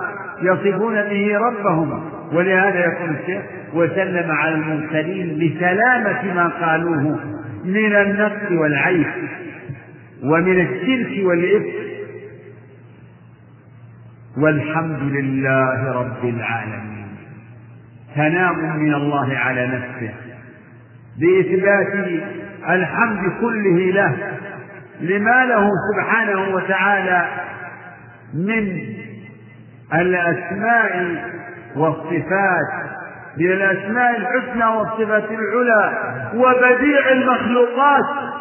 يصفون به ربهم. ولهذا يقول الشيخ وسلم على المرسلين لسلامة ما قالوه من النقص والعيب ومن الشرك والإثم والحمد لله رب العالمين. ثناء من الله على نفسه. بإثبات الحمد كله له لما له سبحانه وتعالى من الأسماء والصفات من الأسماء الحسنى والصفات العلى وبديع المخلوقات.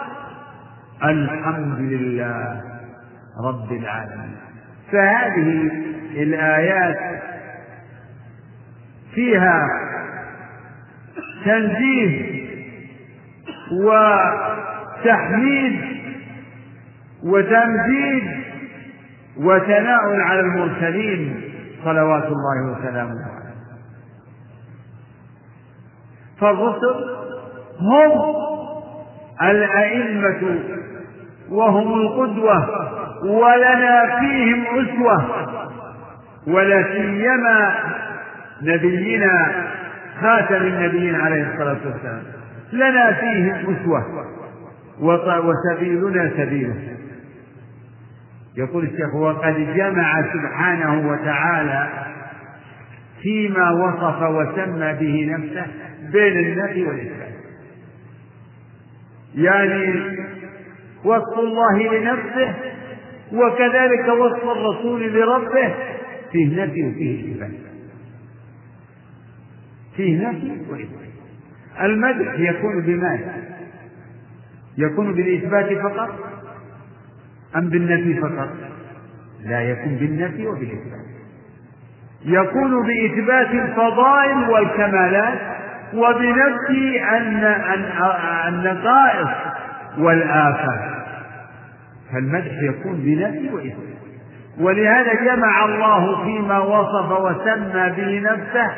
الحمد لله رب العالمين. فهذه الآيات فيها تنزيه وتحميد وتمجيد وثناء على المرسلين صلوات الله وسلامه عليه. فالرسل هم الأئمة وهم القدوة ولنا فيهم أسوة ولا سيما نبينا خاتم النبيين عليه الصلاة والسلام. لنا فيهم أسوة. وسبيلنا سبيله يقول الشيخ وقد جمع سبحانه وتعالى فيما وصف وسمى به نفسه بين النفي والإثبات يعني وصف الله لنفسه وكذلك وصف الرسول لربه فيه نفي وفيه إثبات. فيه نفي وإثبات المدح يكون بماذا؟ يكون بالإثبات فقط أم بالنفي فقط؟ لا يكون بالنفي وبالإثبات يكون بإثبات الفضائل والكمالات وبنفي النقائص والآفات فالمدح يكون بنفي وإثبات ولهذا جمع الله فيما وصف وسمى به نفسه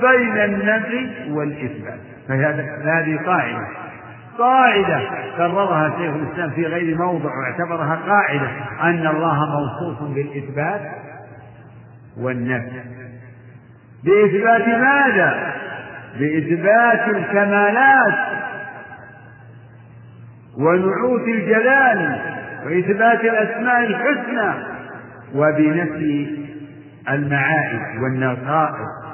بين النفي والإثبات. فهذه قاعدة. قاعدة كررها شيخ الإسلام في غير موضع واعتبرها قاعدة أن الله موصوف بالإثبات والنفي بإثبات ماذا؟ بإثبات الكمالات ونعوت الجلال وإثبات الأسماء الحسنى وبنفي المعائب والنقائص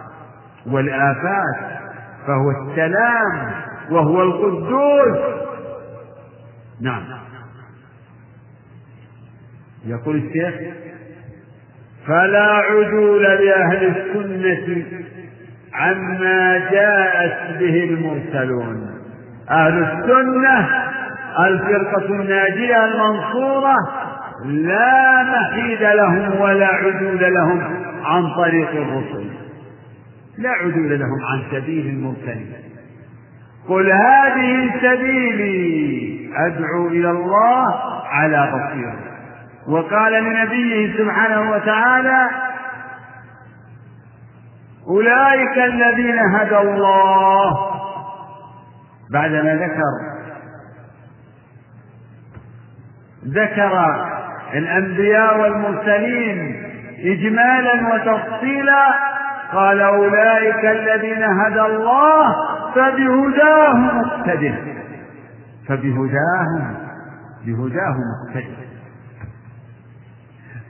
والآفات فهو السلام وهو القدوس. نعم. يقول الشيخ فلا عدول لأهل السنة عما جاءت به المرسلون. أهل السنة الفرقة الناجية المنصورة لا محيد لهم ولا عدول لهم عن طريق الرسل. لا عدول لهم عن سبيل المرسلين قل هذه سبيلي أدعو إلى الله على بصيرة. وقال لنبيه سبحانه وتعالى أولئك الذين هدى الله. بعدما ذكر ذكر الأنبياء والمرسلين إجمالا وتفصيلا قال أولئك الذين هدى الله فبهداه مقتده فبهداه بهداه مقتده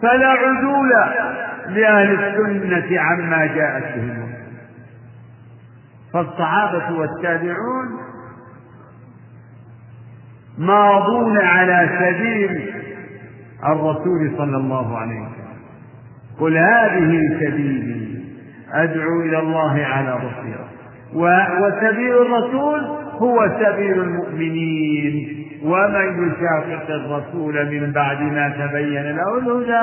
فلا عدول لأهل السنة عما جاءت به فالصحابة والتابعون ماضون على سبيل الرسول صلى الله عليه وسلم. قل هذه سبيلي أدعو إلى الله على بصيرة. وسبيل الرسول هو سبيل المؤمنين. ومن يشاقق الرسول من بعد ما تبين له الهدى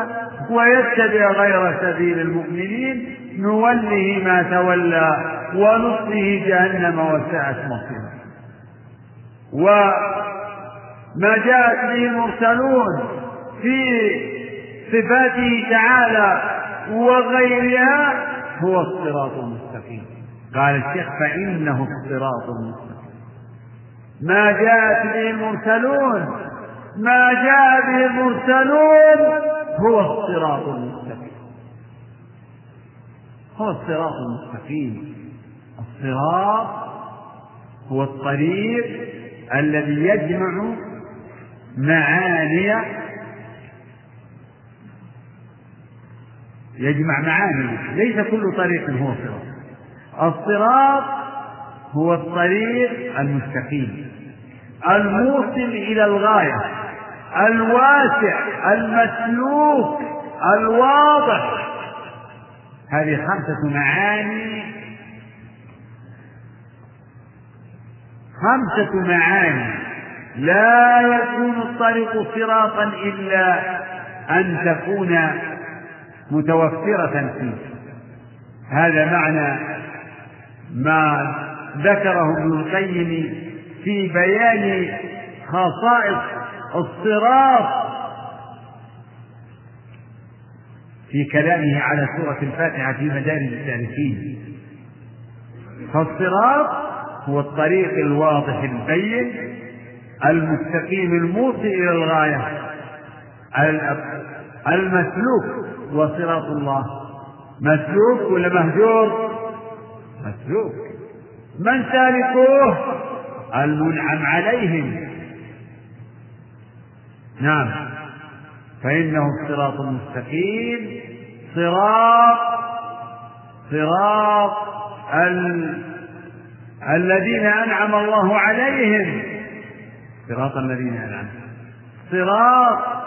ويتبع غير سبيل المؤمنين نوله ما تولى ونصله جهنم وساءت مصيره. وما جاءت به المرسلون في صفاته تعالى وغيرها هو الصراط المستقيم. قال الشيخ فإنه الصراط المستقيم. ما جاءت به المرسلون ما جاء به المرسلون هو الصراط المستقيم. هو الصراط المستقيم. الصراط هو الطريق الذي يجمع معاني يجمع معاني ليس كل طريق هو صراط. الصراط هو الطريق المستقيم. الموصل إلى الغاية. الواسع المسلوك الواضح. هذه خمسة معاني. خمسة معاني. لا يكون الطريق صراطا إلا أن تكون متوفرة فيه. هذا معنى ما ذكره ابن القيم في بيان خصائص الصراط في كلامه على سورة الفاتحة في مدارج السالكين فالصراط هو الطريق الواضح البين المستقيم الموصل إلى الغاية المسلوك. وصراط الله. مسلوك ولا مهجور؟ مسلوك من سالكوه المنعم عليهم. نعم. فإنه الصراط المستقيم صراط صراط ال... الذين أنعم الله عليهم. صراط الذين أنعم. صراط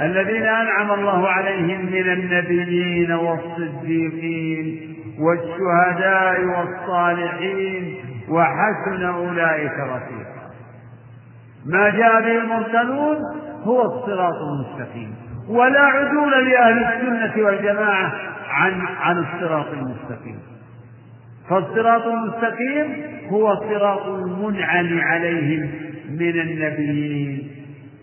الذين أنعم الله عليهم من النبيين والصديقين والشهداء والصالحين وحسن أولئك رفيقا. ما جاء به المرسلون هو الصراط المستقيم. ولا عدول لأهل السنة والجماعة عن عن الصراط المستقيم. فالصراط المستقيم هو صراط المنعم عليهم من النبيين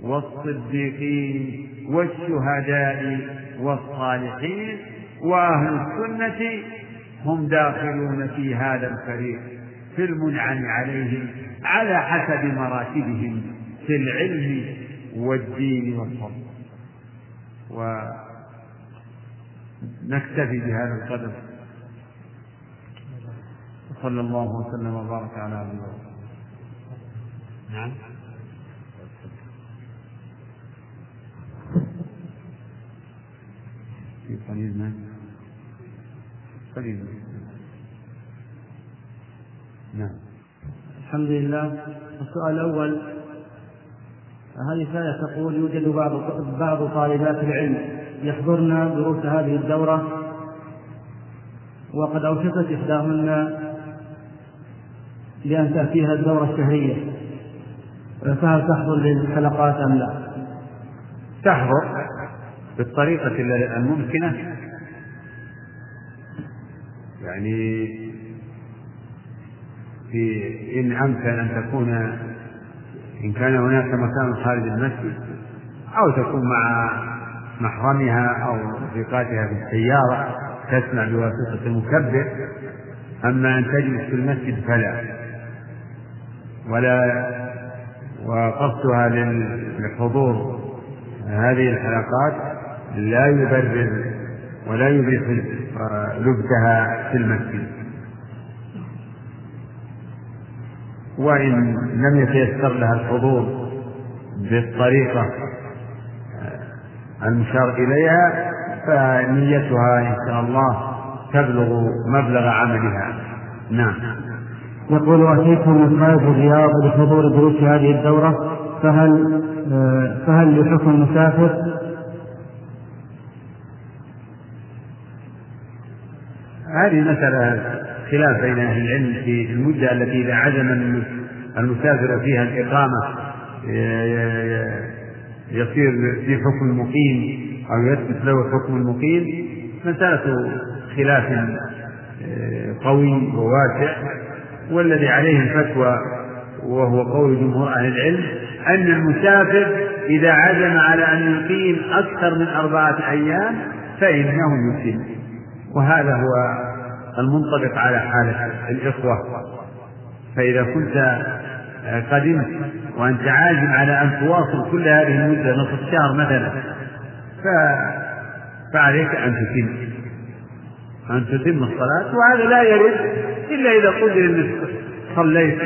والصديقين والشهداء والصالحين وأهل السنة هم داخلون في هذا الفريق في المنعم عليهم على حسب مراتبهم في العلم والدين والفضل. ونكتفي بهذا القدر. وصلى الله وسلم وبارك على عبده نعم. في قليل ما قليل نعم. الحمد لله. السؤال الأول هذه سائلة تقول يوجد بعض بعض طالبات العلم يحضرن دروس هذه الدورة؟ وقد أوشكت إحداهن بأن تأتيها الدورة الشهرية. فهل تحضر للحلقات أم لا؟ تحضر. بالطريقة الممكنة. يعني في إن أمكن أن تكون إن كان هناك مكان خارج المسجد أو تكون مع محرمها أو رفيقاتها في السيارة تسمع بواسطة المكبر أما أن تجلس في المسجد فلا. ولا وقصدها لحضور هذه الحلقات لا يبرر ولا يبيح لبسها في المسجد. وإن لم يتيسر لها الحضور بالطريقة المشار إليها فنيتها إن شاء الله تبلغ مبلغ عملها. نعم. يقول من خارج الرياض لحضور دروس هذه الدورة فهل فهل يحكم المسافر هذه مسألة خلاف بين أهل العلم في المدة التي إذا عزم المسافر فيها الإقامة يصير في حكم المقيم أو يثبت له حكم المقيم مسألة خلاف قوي وواسع والذي عليه الفتوى وهو قول جمهور أهل العلم أن المسافر إذا عزم على أن يقيم أكثر من أربعة أيام فإنه يتم وهذا هو المنطبق على حالة الإخوة. فإذا كنت قدمت وأنت عازم على أن تواصل كل هذه المدة نصف شهر مثلا فعليك أن تتم. أن تتم الصلاة وهذا لا يرد إلا إذا قدر أنك صليت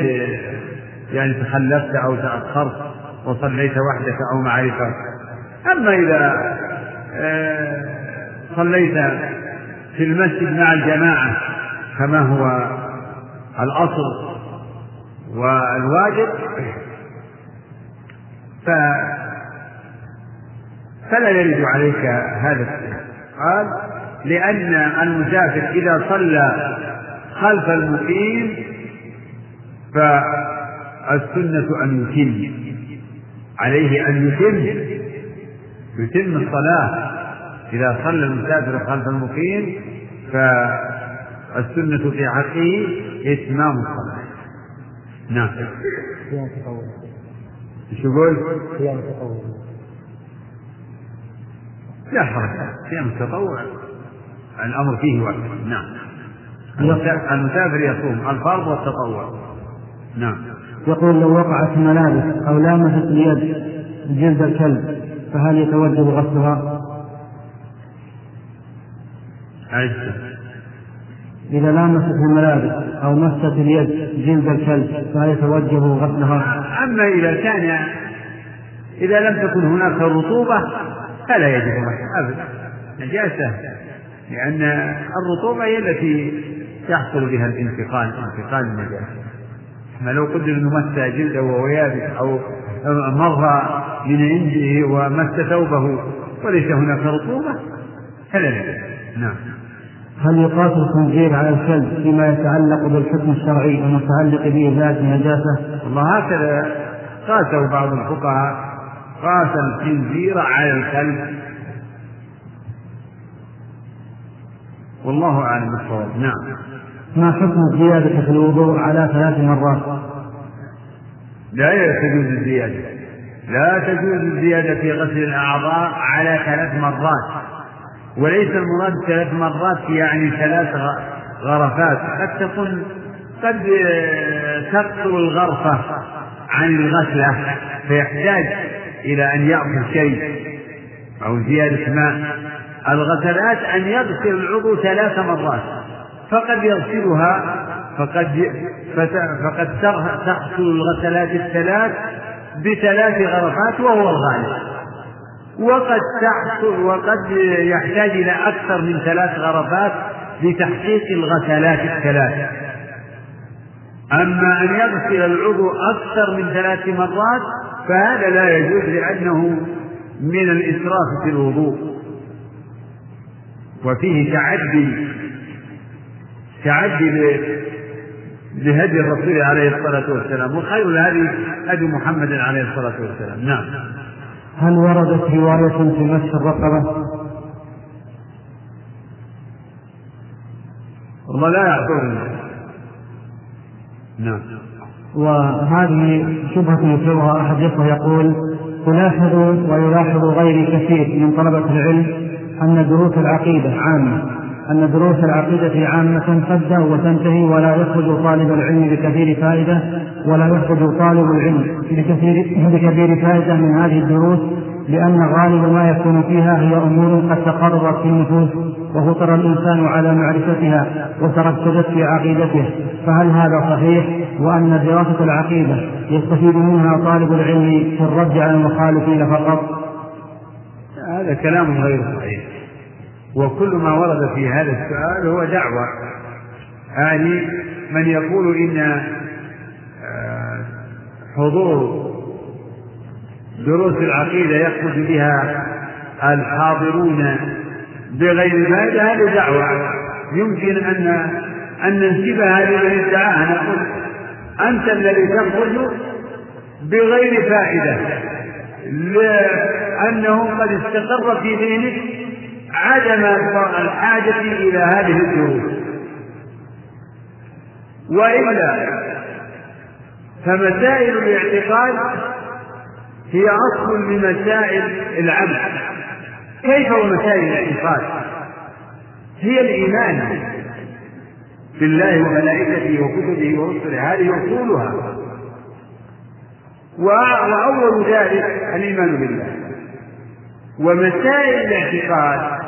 يعني تخلفت أو تأخرت وصليت وحدك أو مع رفاق أما إذا صليت في المسجد مع الجماعة كما هو الأصل والواجب. ف فلا يرد عليك هذا قال لأن المسافر إذا صلى خلف المقيم فالسنة أن يتم عليه أن يتم يتم الصلاة. إذا صلى المسافر خلف المقيم فالسنة في حقه إتمام الصلاة. نعم. إيش يقول؟ صيام التطوع لا حرج. صيام التطوع الأمر فيه وقت نعم. المسافر يصوم. الفرض والتطوع. نعم. يقول لو وقعت ملابس أو لامست اليد جلد الكلب فهل يتوجب غسلها؟ عجز إذا لامست الملابس أو مست اليد جلد الكلب فهل يتوجب غسلها؟ أما إذا كان إذا لم تكن هناك رطوبة فلا يجب غسلها أبدا. نجاسة لأن الرطوبة هي التي يحصل بها الانتقال انتقال النجاسة. ما لو قدر أنه مس جلده وهو يابس أو مر من عنده ومس ثوبه وليس هناك رطوبة فلا نجاسة نعم. هل يقاس الخنزير على الكلب فيما يتعلق بالحكم الشرعي المتعلق بإزالة النجاسة؟ والله هكذا قاسه بعض الفقهاء. قاس الخنزير على الكلب. والله أعلم بالصواب. نعم. ما حكم الزيادة في الوضوء على ثلاث مرات؟ لا تجوز الزيادة. لا تجوز الزيادة في غسل الأعضاء على ثلاث مرات. وليس المراد ثلاث مرات يعني ثلاث غرفات. قد تكون قد تقصر الغرفة عن الغسلة فيحتاج إلى أن يأخذ شيء أو زيادة ماء. الغسلات أن يغسل العضو ثلاث مرات. فقد يغسلها فقد فقد تحصل الغسلات الثلاث بثلاث غرفات وهو الغالب. وقد تحصل وقد يحتاج إلى أكثر من ثلاث غرفات لتحقيق الغسلات الثلاث أما أن يغسل العضو أكثر من ثلاث مرات فهذا لا يجوز لأنه من الإسراف في الوضوء. وفيه تعدي تعدي لهدي الرسول عليه الصلاة والسلام وخير الهدي هدي محمد عليه الصلاة والسلام. نعم. هل وردت رواية في مس الرقبة؟ والله لا يعذرني نعم وهذه شبهة يثيرها أحد الإخوة يقول تلاحظ ويلاحظ غيري كثير من طلبة العلم أن دروس العقيدة عامة أن دروس العقيدة عامة تبدأ وتنتهي ولا يخرج طالب العلم بكثير فائدة ولا يخرج طالب العلم بكثير, بكثير فائدة من هذه الدروس لأن غالب ما يكون فيها هي أمور قد تقررت في النفوس وفطر الإنسان على معرفتها وتركزت في عقيدته. فهل هذا صحيح؟ وأن دراسة العقيدة يستفيد منها طالب العلم في الرد على المخالفين فقط؟ هذا كلام غير صحيح. وكل ما ورد في هذا السؤال هو دعوة. يعني من يقول إن حضور دروس العقيدة يخرج بها الحاضرون بغير فائدة هذه دعوة. يمكن أن أن ننسبها لمن ادعاها نقول أنت الذي تخرج بغير فائدة لأنه قد استقر في ذهنك عدم الحاجة إلى هذه الدروس. وإلا فمسائل الاعتقاد هي أصل لمسائل العمل. كيف ومسائل الاعتقاد؟ هي الإيمان بالله وملائكته وكتبه ورسله هذه أصولها. وأول ذلك الإيمان بالله. ومسائل الاعتقاد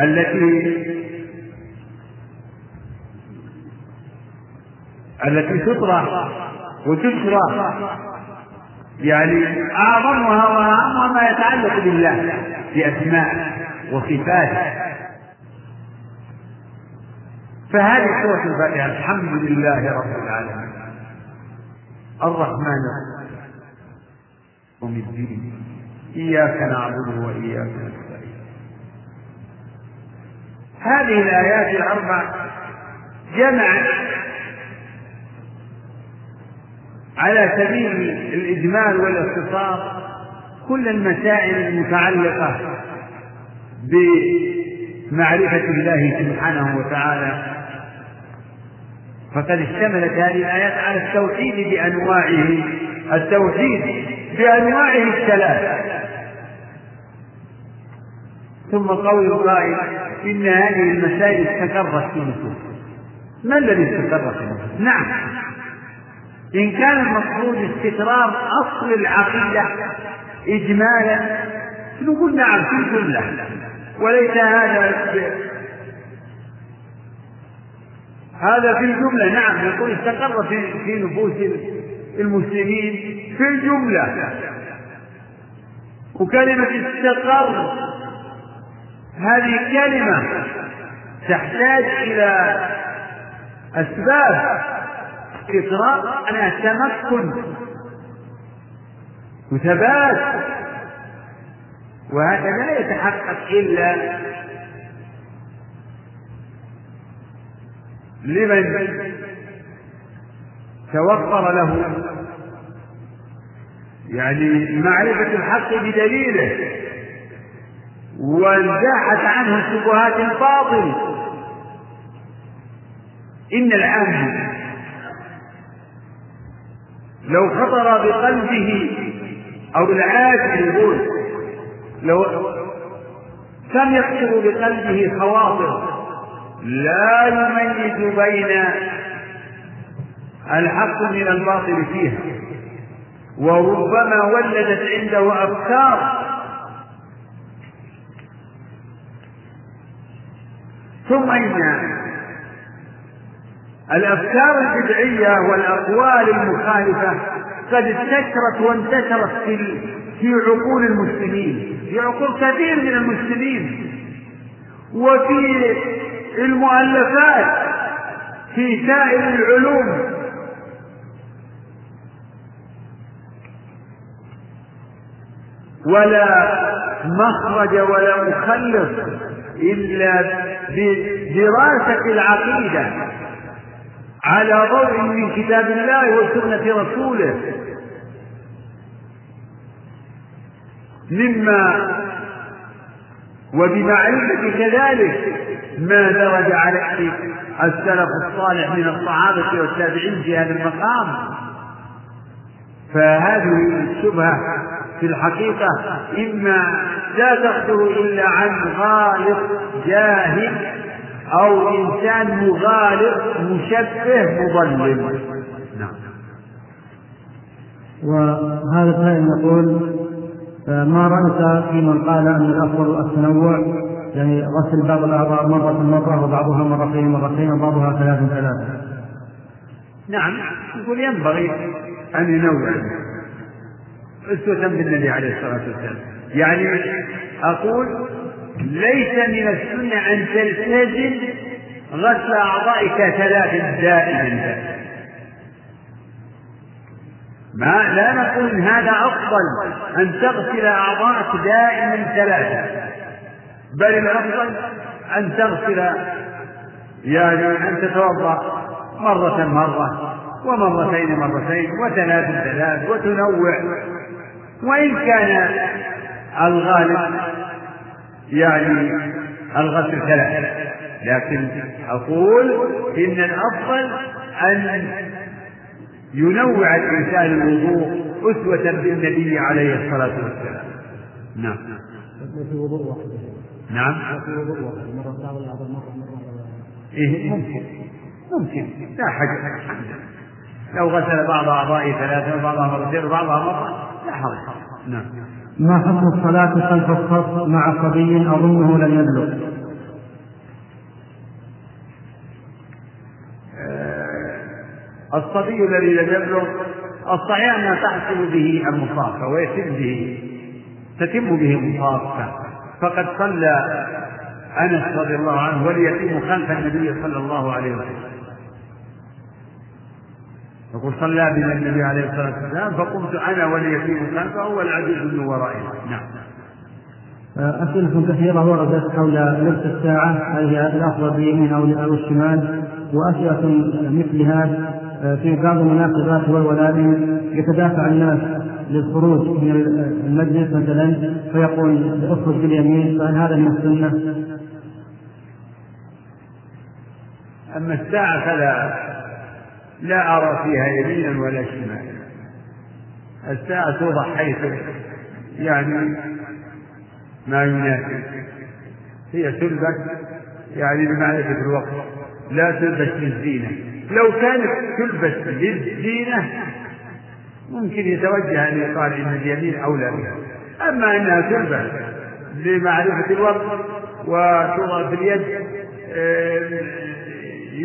التي التي تطرح وتشرح يعني أعظمها وأعظم ما يتعلق بالله بأسماء وصفات. فهذه سورة الفاتحة الحمد لله رب العالمين. الرحمن الرحيم الدين إياك نعبد وإياك نستعين. هذه الآيات الأربع جمعت على سبيل الإجمال والإختصار كل المسائل المتعلقة بمعرفة الله سبحانه وتعالى. فقد اشتملت هذه الآيات على التوحيد بأنواعه التوحيد بأنواعه الثلاث. ثم قول القائل إن هذه المسائل استقرت في نفوس ما الذي استقر في نفوس؟ نعم. إن كان المقصود استقرار أصل العقيدة إجمالا نقول نعم في الجملة وليس هذا هذا في الجملة. نعم نقول استقر في في نفوس المسلمين في الجملة. وكلمة استقر هذه كلمة تحتاج إلى أسباب. إقرار أنا تمكن. وثبات وهذا لا يتحقق إلا لمن توفر له يعني معرفة الحق بدليله وانزاحت عنه الشبهات الباطل. إن العام لو خطر بقلبه أو العاجل يقول لو كم يخطر بقلبه خواطر لا يميز بين الحق من الباطل فيها. وربما ولدت عنده أفكار ثم إن الأفكار البدعية والأقوال المخالفة قد استشرت وانتشرت في في عقول المسلمين في عقول كثير من المسلمين. وفي المؤلفات في سائر العلوم. ولا مخرج ولا مخلص إلا بدراسة العقيدة. على ضوء من كتاب الله وسنة رسوله. مما وبمعرفة كذلك ما درج عليه السلف الصالح من الصحابة والتابعين في هذا المقام. فهذه الشبهة في الحقيقة إما لا تصدر إلا عن غالط جاهل أو إنسان مغالط مشبه مضلل نعم. وهذا السائل يقول ما رأيك في من قال أن الأفضل التنوع يعني غسل بعض الأعضاء مرة مرة وبعضها مرتين مرتين وبعضها ثلاث ثلاث نعم. يقول ينبغي أن ينوع. أسوة بالنبي عليه الصلاة والسلام. يعني أقول ليس من السنة أن تلتزم غسل أعضائك ثلاث دائما ما لا نقول هذا أفضل أن تغسل أعضاءك دائما ثلاثة بل الأفضل أن تغسل يعني أن تتوضأ مرة مرة ومرتين مرتين وثلاث ثلاث وتنوع. وإن كان الغالب يعني الغسل ثلاثة لكن أقول إن الأفضل أن ينوع الإنسان الوضوء أسوة بالنبي عليه الصلاة والسلام. نعم. في وضوء واحد. نعم. في وضوء واحد. مرة تعمل مرة مرة إيه. ممكن. ممكن. لا حاجة. لو غسل بعض أعضائه ثلاثة وبعضها مرتين وبعضها مرة لا حرج. نعم. ما حكم الصلاة خلف الصف مع صبي أظنه لم يبلغ؟ الصبي الذي لم يبلغ الصحيح أنها تحصل به المصافة ويتم به تتم به المصافة. فقد صلى أنس رضي الله عنه واليتيم خلف النبي صلى الله عليه وسلم. يقول صلى بنا النبي عليه الصلاة والسلام فقمت أنا واليتيم خلفه والعجوز من ورائه. نعم. أسئلة كثيرة وردت حول لبس الساعة هل هي الأفضل باليمين أو الشمال؟ وأسئلة مثل هذا في بعض المناسبات والولائم يتدافع الناس للخروج من المجلس مثلا فيقول اخرج باليمين فهل هذا من السنة؟ أما الساعة فلا. لا أرى فيها يمينا ولا شمالا. الساعة توضع حيث يعني ما يناسب. هي تلبس يعني بمعرفة الوقت لا تلبس للزينة. لو كانت تلبس للزينة ممكن يتوجه أن يقال إن اليمين أولى بها. أما أنها تلبس لمعرفة الوقت وتوضع في اليد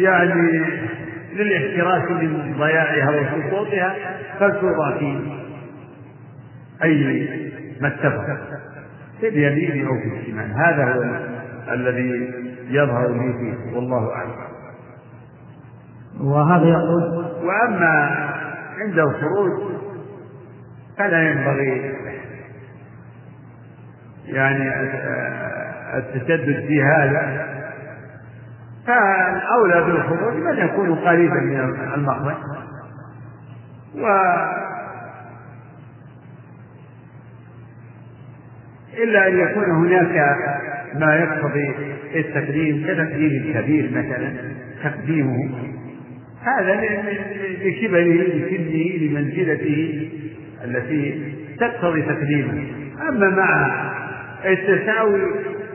يعني للاحتراس من ضياعها وسقوطها فلتوضع في أي ما اتفق في اليمين أو في الشمال. هذا هو الذي يظهر لي فيه والله أعلم. وهذا يقول وأما عند الخروج فلا ينبغي يعني التشدد في هذا. فالأولى بالخروج من يكون قريبا من المخرج و إلا أن يكون هناك ما يقتضي التقديم كتقديم الكبير مثلا تقديمه. هذا لكبره لسنه لمنزلته التي تقتضي تقديمه. أما مع التساوي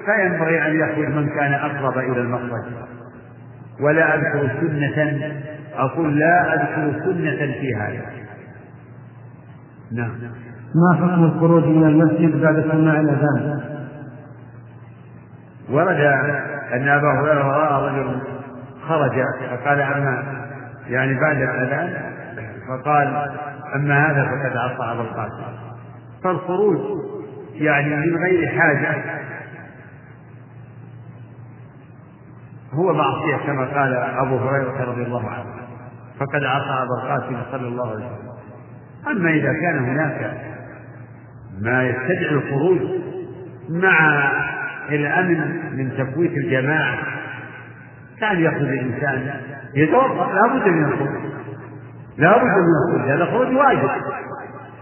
فينبغي أن يخرج من كان أقرب إلى المخرج ولا أذكر سنة أقول لا أذكر سنة في هذا. نعم. ما حكم الخروج من المسجد بعد سماع الأذان؟ ورد أن أبا هريرة رأى رجل خرج فقال أما يعني بعد الأذان؟ فقال أما هذا فقد عصى أبا القاسم. فالخروج يعني من غير حاجة هو معصية كما قال أبو هريرة رضي الله عنه. فقد عصى أبا القاسم صلى الله عليه وسلم. أما إذا كان هناك ما يستدعي الخروج مع الأمن من تفويت الجماعة كان يخرج الإنسان يتوقف. لابد من الخروج. لابد من الخروج. هذا خروج واجب.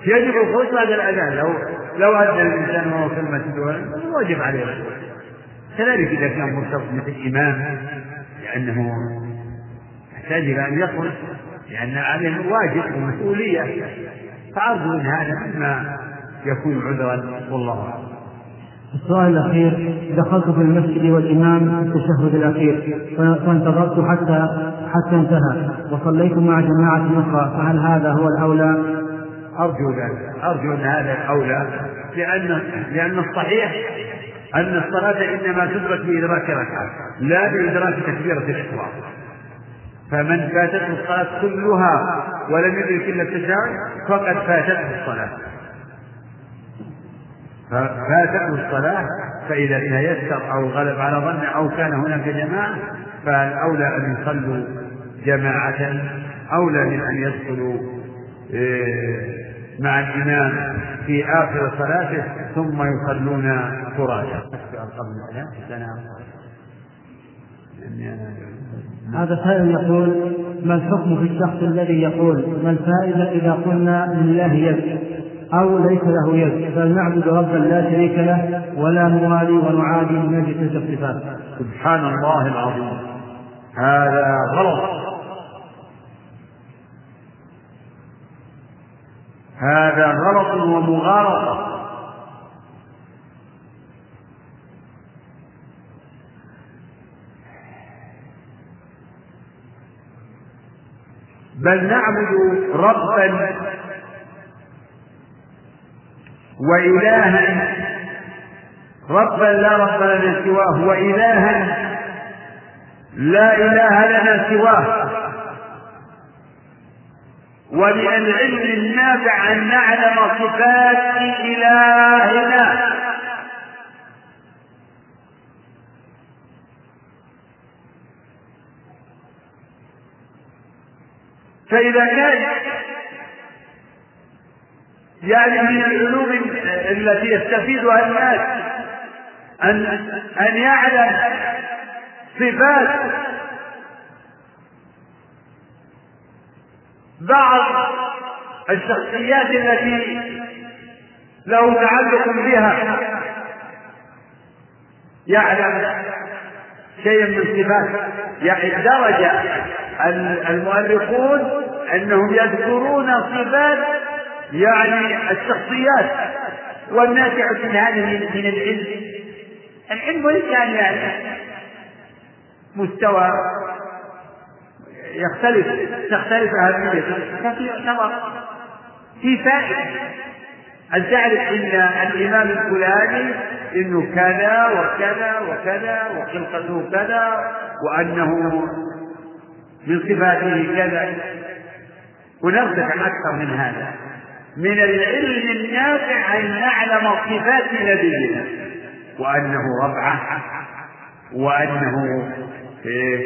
يجب الخروج بعد الأذان. لو لو أذن الإنسان وهو في المسجد واجب عليه. الخروج كذلك إذا كان مرتبط مثل إمام لأنه يحتاج إلى أن يخرج لأن عليه واجب ومسؤولية. فأرجو أن هذا مما يكون عذرا والله أعلم. السؤال الأخير دخلت في المسجد والإمام في التشهد الأخير فانتظرت حتى حتى انتهى وصليت مع جماعة أخرى فهل هذا هو الأولى؟ أرجو ذلك. أرجو أن هذا الأولى لأن لأن الصحيح أن الصلاة إنما تدرك بإدراك ركعة لا بإدراك تكبيرة الإحرام فمن فاتته الصلاة كلها ولم يدرك إلا التشهد فقد فاتته الصلاة. فاتته الصلاة فإذا تيسر أو غلب على ظن أو كان هناك جماعة فالأولى أن يصلوا جماعة أولى من أن يدخلوا إيه، مع الإمام في آخر صلاته ثم يصلون فرادى. هذا سائل يقول ما الحكم في الشخص الذي يقول ما الفائدة إذا قلنا لله يد أو ليس له يد بل نعبد ربا لا شريك له ولا نوالي ونعادي من أجل تلك الصفات سبحان الله العظيم. هذا غلط. هذا غلط ومغالطة بل نعبد ربا وإلها. ربا لا رب لنا سواه وإلها لا إله لنا سواه. ومن العلم النافع أن نعلم صفات إلهنا. فإذا كان يعني من العلوم التي يستفيدها الناس أن أن يعلم صفات بعض الشخصيات التي له تعلق بها يعلم شيئا من صفات يعني درج المؤرخون أنهم يذكرون صفات يعني الشخصيات والنافع من هذا من العلم. العلم ليس يعني مستوى يختلف تختلف أهميته ففي نظر في فائدة. أن تعرف أن الإمام الفلاني إنه كذا وكذا وكذا وخلقته كذا وأنه من صفاته كذا؟ ونرتفع أكثر من هذا. من العلم النافع أن نعلم صفات نبينا. وأنه ربعة وأنه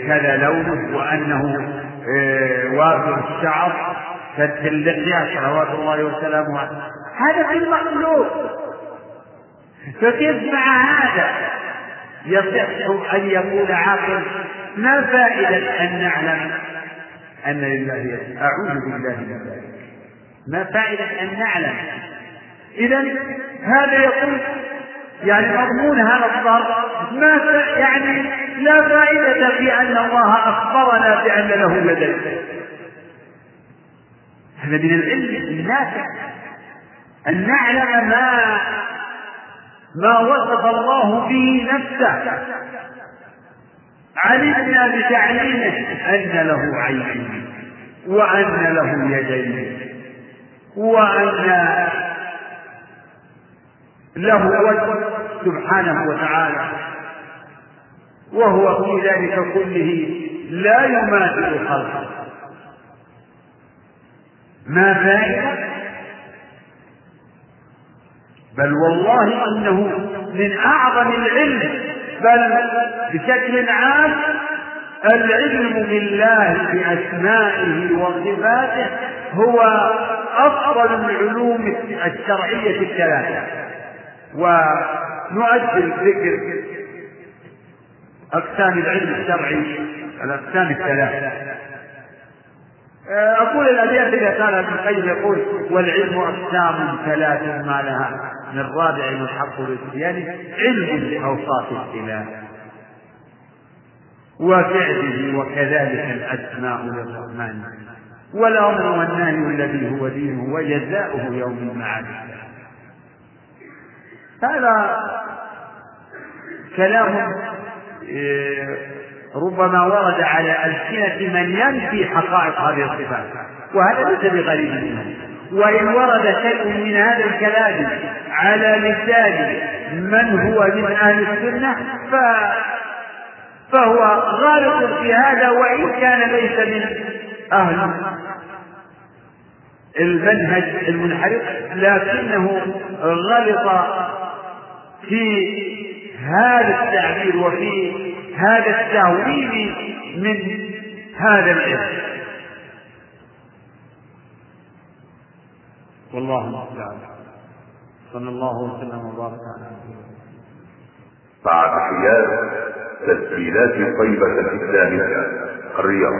كذا لونه وأنه إيه، وافر الشعر اللحية صلوات الله وسلامه عليه. هذا في المخلوق. فكيف مع هذا يصح أن يقول عاقل ما فائدة أن نعلم أن لله أعوذ بالله من ذلك. ما فائدة أن نعلم؟ إذا هذا يقول يعني مضمون هذا الضرب ما يعني لا فائدة في أن الله أخبرنا بأن له يدين هذا من العلم النافع. أن نعلم ما ما وصف الله به نفسه. علمنا بتعليمه أن له عين وأن له يدين وأن له وجه سبحانه وتعالى. وهو في ذلك كله لا يماثل خلقه. ما فائدة؟ بل والله إنه من أعظم العلم بل بشكل عام العلم بالله بأسمائه وصفاته هو أفضل العلوم الشرعية الثلاثة. ونؤجل ذكر أقسام العلم الشرعي الأقسام الثلاثة أقول الأبيات إذا كان ابن القيم يقول والعلم أقسام ثلاث ما لها من رابع الحق الاتيان علم بأوصاف الإله. وفعله وكذلك الأسماء للرحمن والأمر والنهي الذي هو دينه وجزاؤه يوم المعاد. هذا كلام إيه، ربما ورد على ألسنة من ينفي حقائق هذه الصفات وهذا ليس بغريب منه. وإن ورد شيء من هذا الكلام على لسان من هو من أهل السنة ف فهو غالط في هذا وإن كان ليس من أهل المنهج المنحرف لكنه غلط في هذا التعبير وفي هذا التأويل من هذا العلم. والله المستعان صلى الله وسلم وبارك على مع تحيات تسجيلات طيبة الإسلامية الرياض.